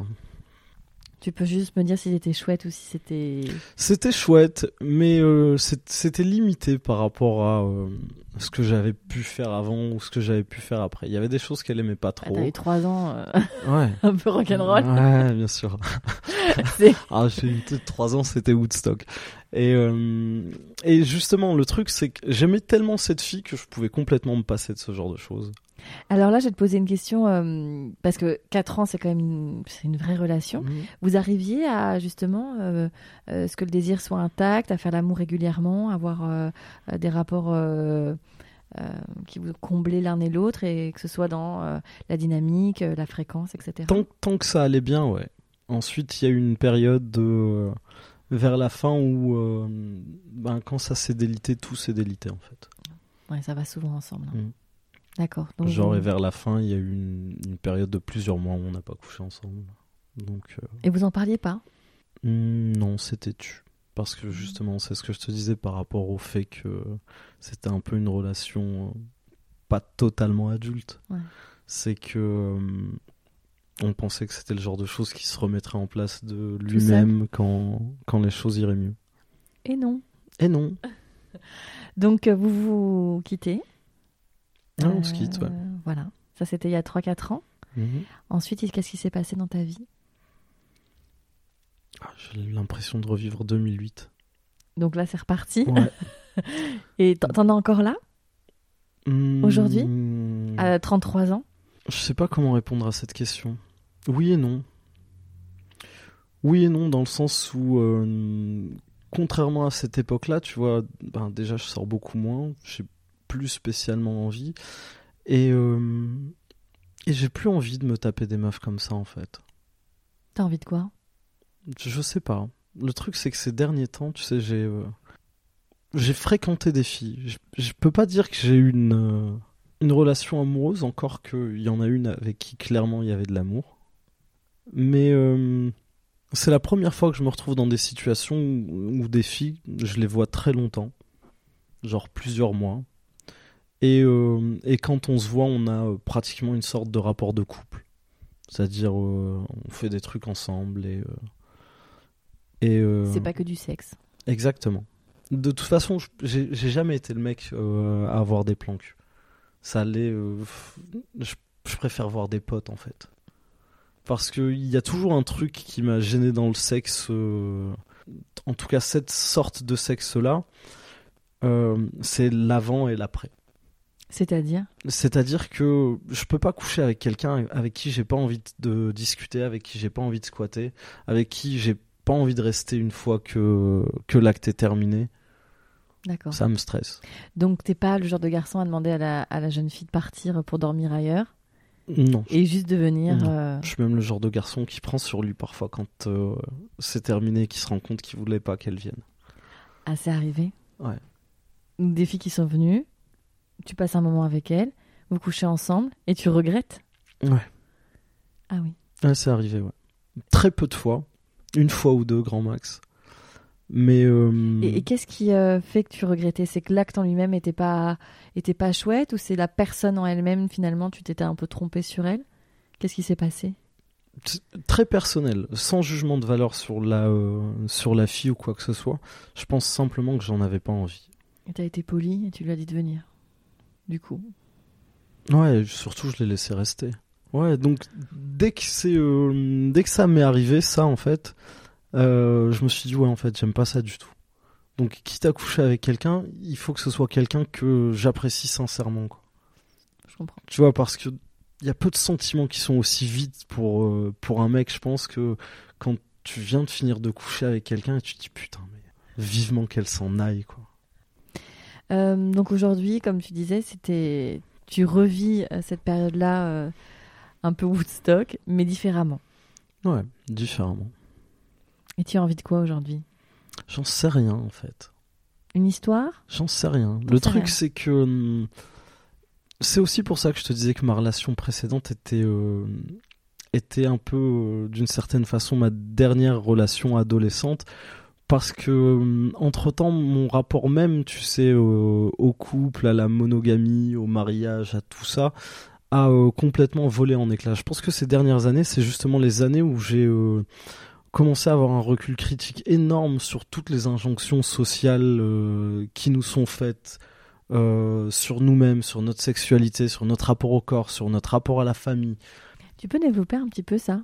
Tu peux juste me dire si c'était chouette ou si c'était. C'était chouette, mais euh, c'était limité par rapport à euh, ce que j'avais pu faire avant ou ce que j'avais pu faire après. Il y avait des choses qu'elle aimait pas Ah, trop. T'as eu trois ans euh, ouais. un peu rock'n'roll. Ouais, bien sûr. Ah, j'ai eu peut-être trois ans, c'était Woodstock. Et, euh, et justement, le truc, c'est que j'aimais tellement cette fille que je pouvais complètement me passer de ce genre de choses. Alors là, je vais te poser une question euh, parce que quatre ans, c'est quand même une, une vraie relation. Mhm. Vous arriviez à justement euh, euh, ce que le désir soit intact, à faire l'amour régulièrement, avoir des rapports qui vous comblaient l'un et l'autre et que ce soit dans la dynamique, la fréquence, etc. Tant, tant que ça allait bien, ouais. Ensuite, il y a eu une période de, vers la fin où, ben, quand ça s'est délité, tout s'est délité en fait. Ouais, ça va souvent ensemble. hein. D'accord. Genre, vous- et vers la fin, il y a eu une, une période de plusieurs mois où on n'a pas couché ensemble. Donc, euh, Et vous en parliez pas? Hmm, non, c'était tu. Parce que justement, c'est ce que je te disais par rapport au fait que c'était un peu une relation euh, pas totalement adulte. Ouais. C'est que euh, on pensait que c'était le genre de choses qui se remettrait en place de lui-même quand, quand les choses iraient mieux. Et non. Et non. Donc vous vous quittez. Ah, on se quitte, ouais. Euh, Voilà. Ça, c'était il y a 3-4 ans. Mhm. Ensuite, qu'est-ce qui s'est passé dans ta vie? Ah, J'ai l'impression de revivre 2008. Donc là, c'est reparti. Ouais. Et t'en- as encore là? Aujourd'hui? Hmm, À 33 ans? Je sais pas comment répondre à cette question. Oui et non. Oui et non, dans le sens où, euh, contrairement à cette époque-là, tu vois, ben, déjà je sors beaucoup moins, j'ai plus spécialement envie, et, euh, et j'ai plus envie de me taper des meufs comme ça en fait. T'as envie de quoi? Je sais pas. Le truc, c'est que ces derniers temps, tu sais, j'ai euh, j'ai fréquenté des filles. Je, je peux pas dire que j'ai eu une euh, une relation amoureuse, encore qu'il y en a une avec qui clairement il y avait de l'amour. Mais c'est la première fois que je me retrouve dans des situations où, où des filles, je les vois très longtemps, genre plusieurs mois. Et, euh, et quand on se voit, on a euh, pratiquement une sorte de rapport de couple. C'est-à-dire, euh, on fait des trucs ensemble et. euh, et C'est pas que du sexe. Exactement. De toute façon, j'ai jamais été le mec à avoir des plans cul. Ça allait. je, je préfère voir des potes en fait. Parce qu'il y a toujours un truc qui m'a gêné dans le sexe. en tout cas, cette sorte de sexe-là, euh, c'est l'avant et l'après. C'est-à-dire C'est-à-dire que je peux pas coucher avec quelqu'un avec qui j'ai pas envie de discuter, avec qui j'ai pas envie de squatter, avec qui j'ai pas envie de rester une fois que, que l'acte est terminé. D'accord. Ça me stresse. Donc t'es pas le genre de garçon à demander à la, à la jeune fille de partir pour dormir ailleurs Non. Et juste de venir. Euh, je suis même le genre de garçon qui prend sur lui parfois quand euh, c'est terminé, qui se rend compte qu'il voulait pas qu'elle vienne. Ah, c'est arrivé Ouais. Des filles qui sont venues, tu passes un moment avec elles, vous couchez ensemble et tu regrettes Ouais. Ah oui. Ouais, c'est arrivé, ouais. Très peu de fois. Une fois ou deux, grand max. Mais. euh, Et, et qu'est-ce qui euh, fait que tu regrettais? C'est que l'acte en lui-même était pas, était pas chouette ou c'est la personne en elle-même, finalement, tu t'étais un peu trompé sur elle? Qu'est-ce qui s'est passé? Très personnel, sans jugement de valeur sur la, euh, sur la fille ou quoi que ce soit. Je pense simplement que j'en avais pas envie. Et t'as été poli et tu lui as dit de venir. Du coup. Ouais, surtout je l'ai laissé rester. Ouais, donc dès que c'est euh, dès que ça m'est arrivé ça en fait, euh, je me suis dit ouais en fait j'aime pas ça du tout. Donc quitte à coucher avec quelqu'un, il faut que ce soit quelqu'un que j'apprécie sincèrement quoi. Je comprends. Tu vois parce que il y a peu de sentiments qui sont aussi vides pour euh, pour un mec, je pense que quand tu viens de finir de coucher avec quelqu'un et tu te dis putain mais vivement qu'elle s'en aille quoi. Euh, donc aujourd'hui, comme tu disais, c'était, tu revis euh, cette période-là euh, un peu Woodstock, mais différemment. Ouais, différemment. Et tu as envie de quoi aujourd'hui? J'en sais rien en fait. Une histoire? J'en sais rien. Le sais truc, c'est que. hum, C'est aussi pour ça que je te disais que ma relation précédente était. euh, était un peu, euh, d'une certaine façon, ma dernière relation adolescente. Parce que, entre temps, mon rapport même, tu sais, euh, au couple, à la monogamie, au mariage, à tout ça, a euh, complètement volé en éclats. Je pense que ces dernières années, c'est justement les années où j'ai euh, commencé à avoir un recul critique énorme sur toutes les injonctions sociales euh, qui nous sont faites euh, sur nous-mêmes, sur notre sexualité, sur notre rapport au corps, sur notre rapport à la famille. Tu peux développer un petit peu ça?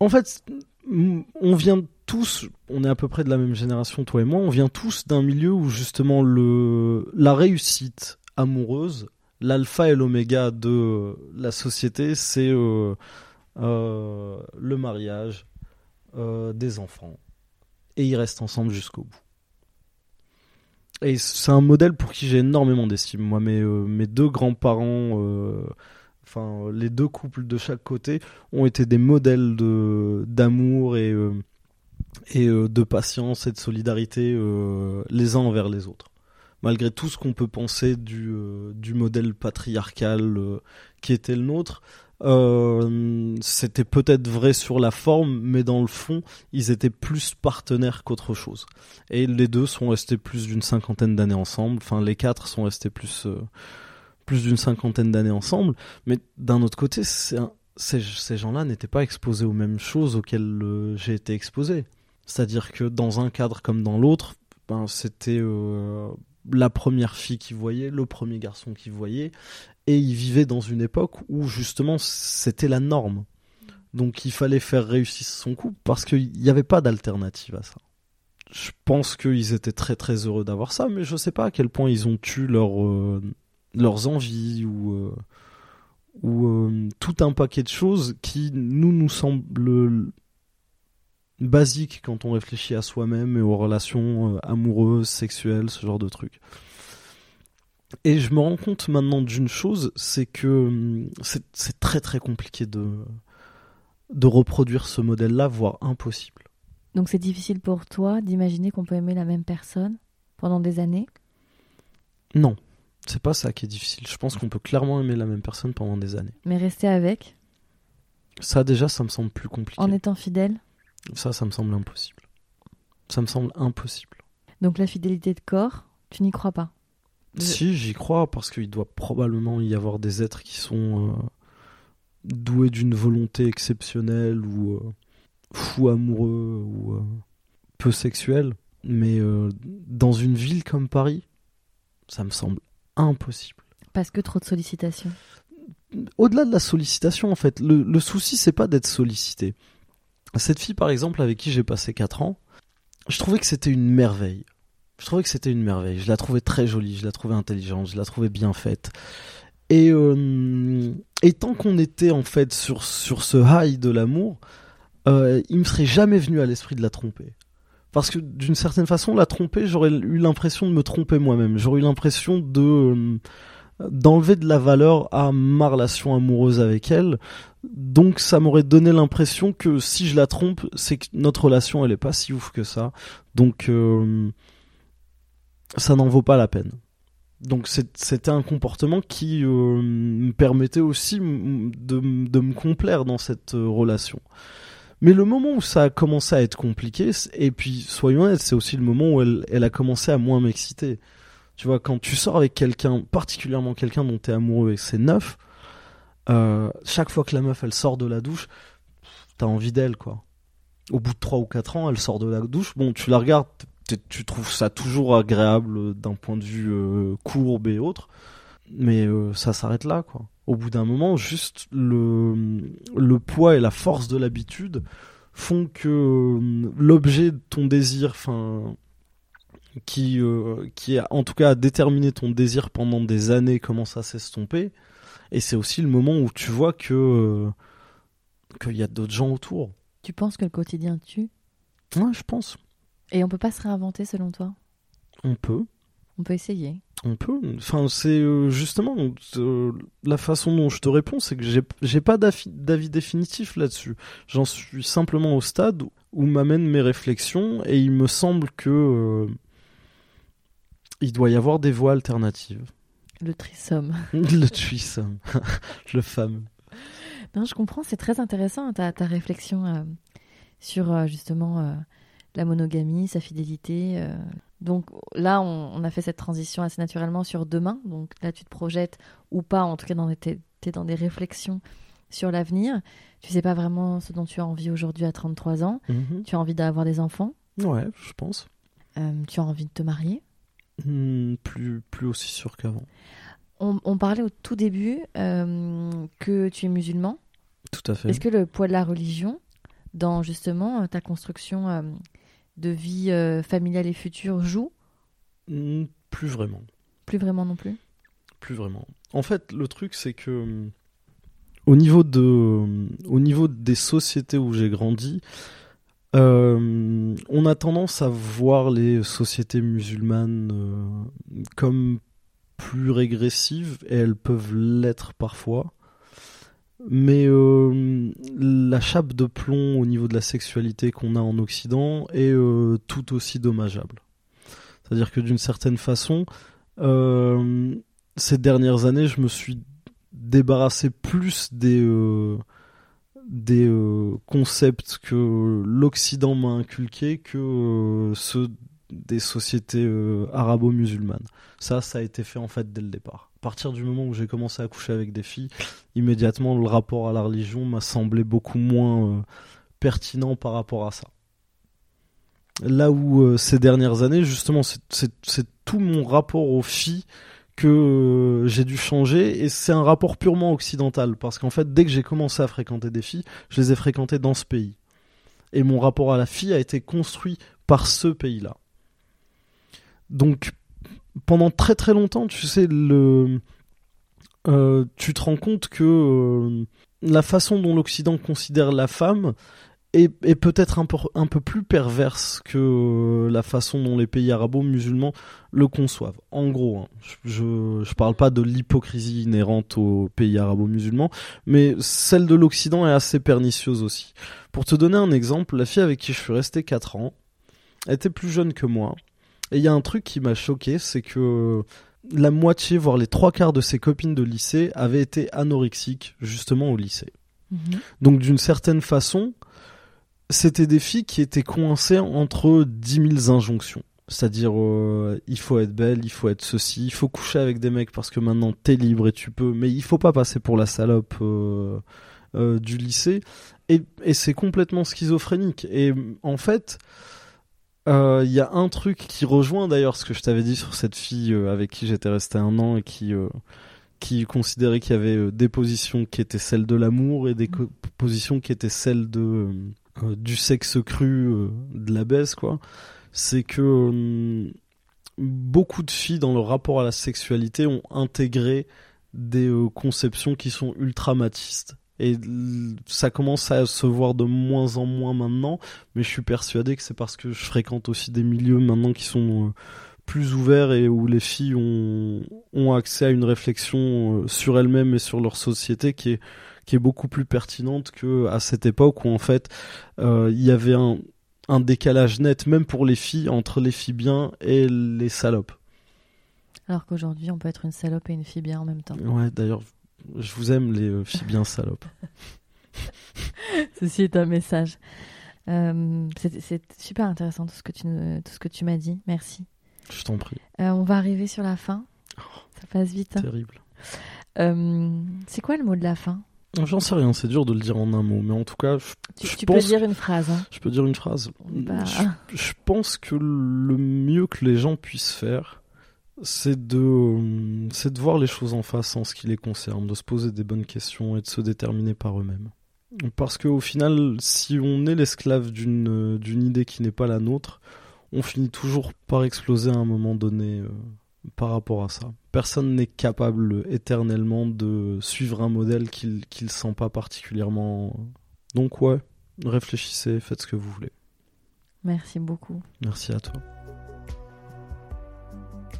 En fait, on vient tous, on est à peu près de la même génération, toi et moi, on vient tous d'un milieu où justement le, la réussite amoureuse, l'alpha et l'oméga de la société, c'est euh, euh, le mariage, euh, des enfants, et ils restent ensemble jusqu'au bout. Et c'est un modèle pour qui j'ai énormément d'estime. Moi, mes, euh, deux grands-parents, euh, enfin les deux couples de chaque côté, ont été des modèles d'amour et euh, et euh, de patience et de solidarité euh, les uns envers les autres. Malgré tout ce qu'on peut penser du euh, modèle patriarcal qui était le nôtre, c'était peut-être vrai sur la forme, mais dans le fond, ils étaient plus partenaires qu'autre chose. Et les deux sont restés plus d'une cinquantaine d'années ensemble. Enfin, les quatre sont restés plus plus d'une cinquantaine d'années ensemble. Mais d'un autre côté, ces, gens-là n'étaient pas exposés aux mêmes choses auxquelles j'ai été exposé. C'est-à-dire que dans un cadre comme dans l'autre, ben, c'était euh, la première fille qui voyait, le premier garçon qui voyait, et ils vivaient dans une époque où justement c'était la norme. Donc il fallait faire réussir son couple parce qu'il n'y avait pas d'alternative à ça. Je pense qu'ils étaient très très heureux d'avoir ça, mais je sais pas à quel point ils ont leur, euh, leurs envies ou, euh, ou tout un paquet de choses qui nous nous semblent basiques quand on réfléchit à soi-même et aux relations euh, amoureuses, sexuelles, ce genre de trucs. Et je me rends compte maintenant d'une chose, c'est que hum, c'est c'est très très compliqué de, de reproduire ce modèle-là, voire impossible. Donc c'est difficile pour toi d'imaginer qu'on peut aimer la même personne pendant des années? Non, c'est pas ça qui est difficile. Je pense qu'on peut clairement aimer la même personne pendant des années. mais rester avec? Ça déjà, ça me semble plus compliqué. en étant fidèle? Ça, ça me semble impossible. Ça me semble impossible. Donc la fidélité de corps, tu n'y crois pas? Je- Si, j'y crois, parce qu'il doit probablement y avoir des êtres qui sont euh, doués d'une volonté exceptionnelle ou euh, fous amoureux ou euh, peu sexuels. Mais euh, dans une ville comme Paris, ça me semble impossible. Parce que trop de sollicitations. Au-delà de la sollicitation, en fait, le, le souci, c'est pas d'être sollicité. Cette fille, par exemple, avec qui j'ai passé 4 ans, je trouvais que c'était une merveille. Je trouvais que c'était une merveille. Je la trouvais très jolie, je la trouvais intelligente, je la trouvais bien faite. Et, euh, et tant qu'on était en fait sur, sur ce high de l'amour, euh, il me serait jamais venu à l'esprit de la tromper. Parce que d'une certaine façon, la tromper, j'aurais eu l'impression de me tromper moi-même. J'aurais eu l'impression de euh, d'enlever de la valeur à ma relation amoureuse avec elle. Donc ça m'aurait donné l'impression que si je la trompe, c'est que notre relation elle est pas si ouf que ça. Donc euh, ça n'en vaut pas la peine. Donc c'était un comportement qui euh, me permettait aussi de, de, me complaire dans cette euh, relation. Mais le moment où ça a commencé à être compliqué, et puis soyons honnêtes, c'est aussi le moment où elle, elle a commencé à moins m'exciter. Tu vois, quand tu sors avec quelqu'un, particulièrement quelqu'un dont tu es amoureux et c'est neuf, euh, chaque fois que la meuf elle sort de la douche, t'as envie d'elle quoi. Au bout de 3 ou 4 ans, elle sort de la douche, bon tu la regardes, tu trouves ça toujours agréable d'un point de vue euh, courbe et autres, mais euh, ça s'arrête là, quoi. Au bout d'un moment, juste le, le poids et la force de l'habitude font que euh, l'objet de ton désir, enfin, qui, qui en tout cas a déterminé ton désir pendant des années commence à s'estomper, et c'est aussi le moment où tu vois que qu'il y a d'autres gens autour. Tu penses que le quotidien tue? Ouais, je pense. Et on peut pas se réinventer selon toi? On peut. On peut essayer. On peut. Enfin, c'est euh, justement euh, la façon dont je te réponds, c'est que j'ai, j'ai pas d'avis définitif là-dessus. J'en suis simplement au stade où m'amènent mes réflexions et il me semble que euh, il doit y avoir des voies alternatives. Le trisomme. le trisomme. le fameux. Non, je comprends, c'est très intéressant ta, ta réflexion sur justement la monogamie, sa fidélité. Euh. Donc là, on, a fait cette transition assez naturellement sur demain. Donc là, tu te projettes ou pas, en tout cas, tu es dans des réflexions sur l'avenir. Tu sais pas vraiment ce dont tu as envie aujourd'hui à 33 ans. Mhm. Tu as envie d'avoir des enfants. Ouais, je pense. Euh, tu as envie de te marier. Hmm, plus, plus aussi sûr qu'avant. On, parlait au tout début euh, que tu es musulman. Tout à fait. Est-ce que le poids de la religion, dans justement ta construction de vie euh, familiale et future joue? Hmm, Plus vraiment. Plus vraiment non plus? Plus vraiment. En fait, le truc, c'est que au niveau, de, au niveau des sociétés où j'ai grandi, euh, on a tendance à voir les sociétés musulmanes euh, comme plus régressives, et elles peuvent l'être parfois. Mais euh, la chape de plomb au niveau de la sexualité qu'on a en Occident est tout aussi dommageable. C'est-à-dire que d'une certaine façon, ces dernières années, je me suis débarrassé plus des, des concepts que l'Occident m'a inculqués que ceux des sociétés arabo-musulmanes. Ça, ça a été fait en fait dès le départ à partir du moment où j'ai commencé à coucher avec des filles, immédiatement le rapport à la religion m'a semblé beaucoup moins euh, pertinent par rapport à ça. Là où euh, ces dernières années, justement, c'est tout mon rapport aux filles que euh, j'ai dû changer et c'est un rapport purement occidental parce qu'en fait, dès que j'ai commencé à fréquenter des filles, je les ai fréquentées dans ce pays. Et mon rapport à la fille a été construit par ce pays-là. Donc pendant très très longtemps, tu sais, le, euh, tu te rends compte que euh, la façon dont l'Occident considère la femme est, peut-être un peu, un peu plus perverse que la façon dont les pays arabo-musulmans le conçoivent. En gros, hein, je ne parle pas de l'hypocrisie inhérente aux pays arabo-musulmans, mais celle de l'Occident est assez pernicieuse aussi. Pour te donner un exemple, la fille avec qui je suis resté 4 ans était plus jeune que moi. Et il y a un truc qui m'a choqué, c'est que la moitié, voire les trois quarts de ses copines de lycée avaient été anorexiques justement au lycée. Mhm. Donc d'une certaine façon, c'était des filles qui étaient coincées entre 10 000 injonctions. C'est-à-dire, euh, il faut être belle, il faut être ceci, il faut coucher avec des mecs parce que maintenant t'es libre et tu peux, mais il faut pas passer pour la salope euh, euh, du lycée. Et, et c'est complètement schizophrénique. Et en fait, il y a un truc qui rejoint d'ailleurs ce que je t'avais dit sur cette fille avec qui j'étais resté un an et qui qui considérait qu'il y avait des positions qui étaient celles de l'amour et des positions qui étaient celles de du sexe cru, de la baisse quoi. C'est que beaucoup de filles dans leur rapport à la sexualité ont intégré des conceptions qui sont ultramatistes et ça commence à se voir de moins en moins maintenant, mais je suis persuadé que c'est parce que je fréquente aussi des milieux maintenant qui sont euh, plus ouverts et où les filles ont, accès à une réflexion euh, sur elles-mêmes et sur leur société qui est, qui est beaucoup plus pertinente qu'à cette époque où en fait euh, il y avait un, un décalage net, même pour les filles, entre les filles bien et les salopes. Alors qu'aujourd'hui, on peut être une salope et une fille bien en même temps. Ouais, d'ailleurs, je vous aime les euh, filles bien salopes. Ceci est un message. Euh, c'est super intéressant tout ce que tu, tout ce que tu m'as dit. Merci. Je t'en prie. Euh, on va arriver sur la fin. Ça passe vite. hein. Terrible. Euh, c'est quoi le mot de la fin? J'en sais rien, c'est dur de le dire en un mot, mais en tout cas, je, Tu, je tu pense, peux dire une phrase. hein. je peux dire une phrase. Bah, Je, je pense que le mieux que les gens puissent faire, c'est de, euh, c'est de voir les choses en face en ce qui les concerne, de se poser des bonnes questions et de se déterminer par eux-mêmes. Parce qu'au final, si on est l'esclave d'une euh, d'une idée qui n'est pas la nôtre, on finit toujours par exploser à un moment donné euh, par rapport à ça. Personne n'est capable éternellement de suivre un modèle qu'il qu'il sent pas particulièrement. Donc ouais, réfléchissez, faites ce que vous voulez. merci beaucoup. Merci à toi.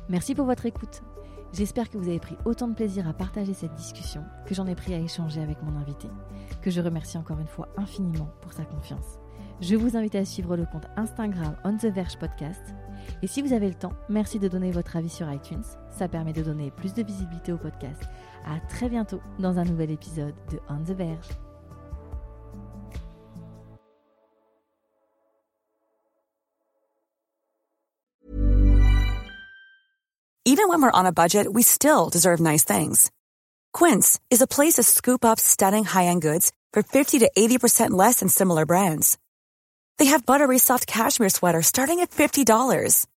Merci pour votre écoute. J'espère que vous avez pris autant de plaisir à partager cette discussion que j'en ai pris à échanger avec mon invité, que je remercie encore une fois infiniment pour sa confiance. Je vous invite à suivre le compte Instagram On The Verge Podcast. Et si vous avez le temps, merci de donner votre avis sur iTunes. Ça permet de donner plus de visibilité au podcast. À très bientôt dans un nouvel épisode de On The Verge. Even when we're on a budget, we still deserve nice things. Quince is a place to scoop up stunning high-end goods for 50 to 80% less than similar brands. They have buttery soft cashmere sweaters starting at $50,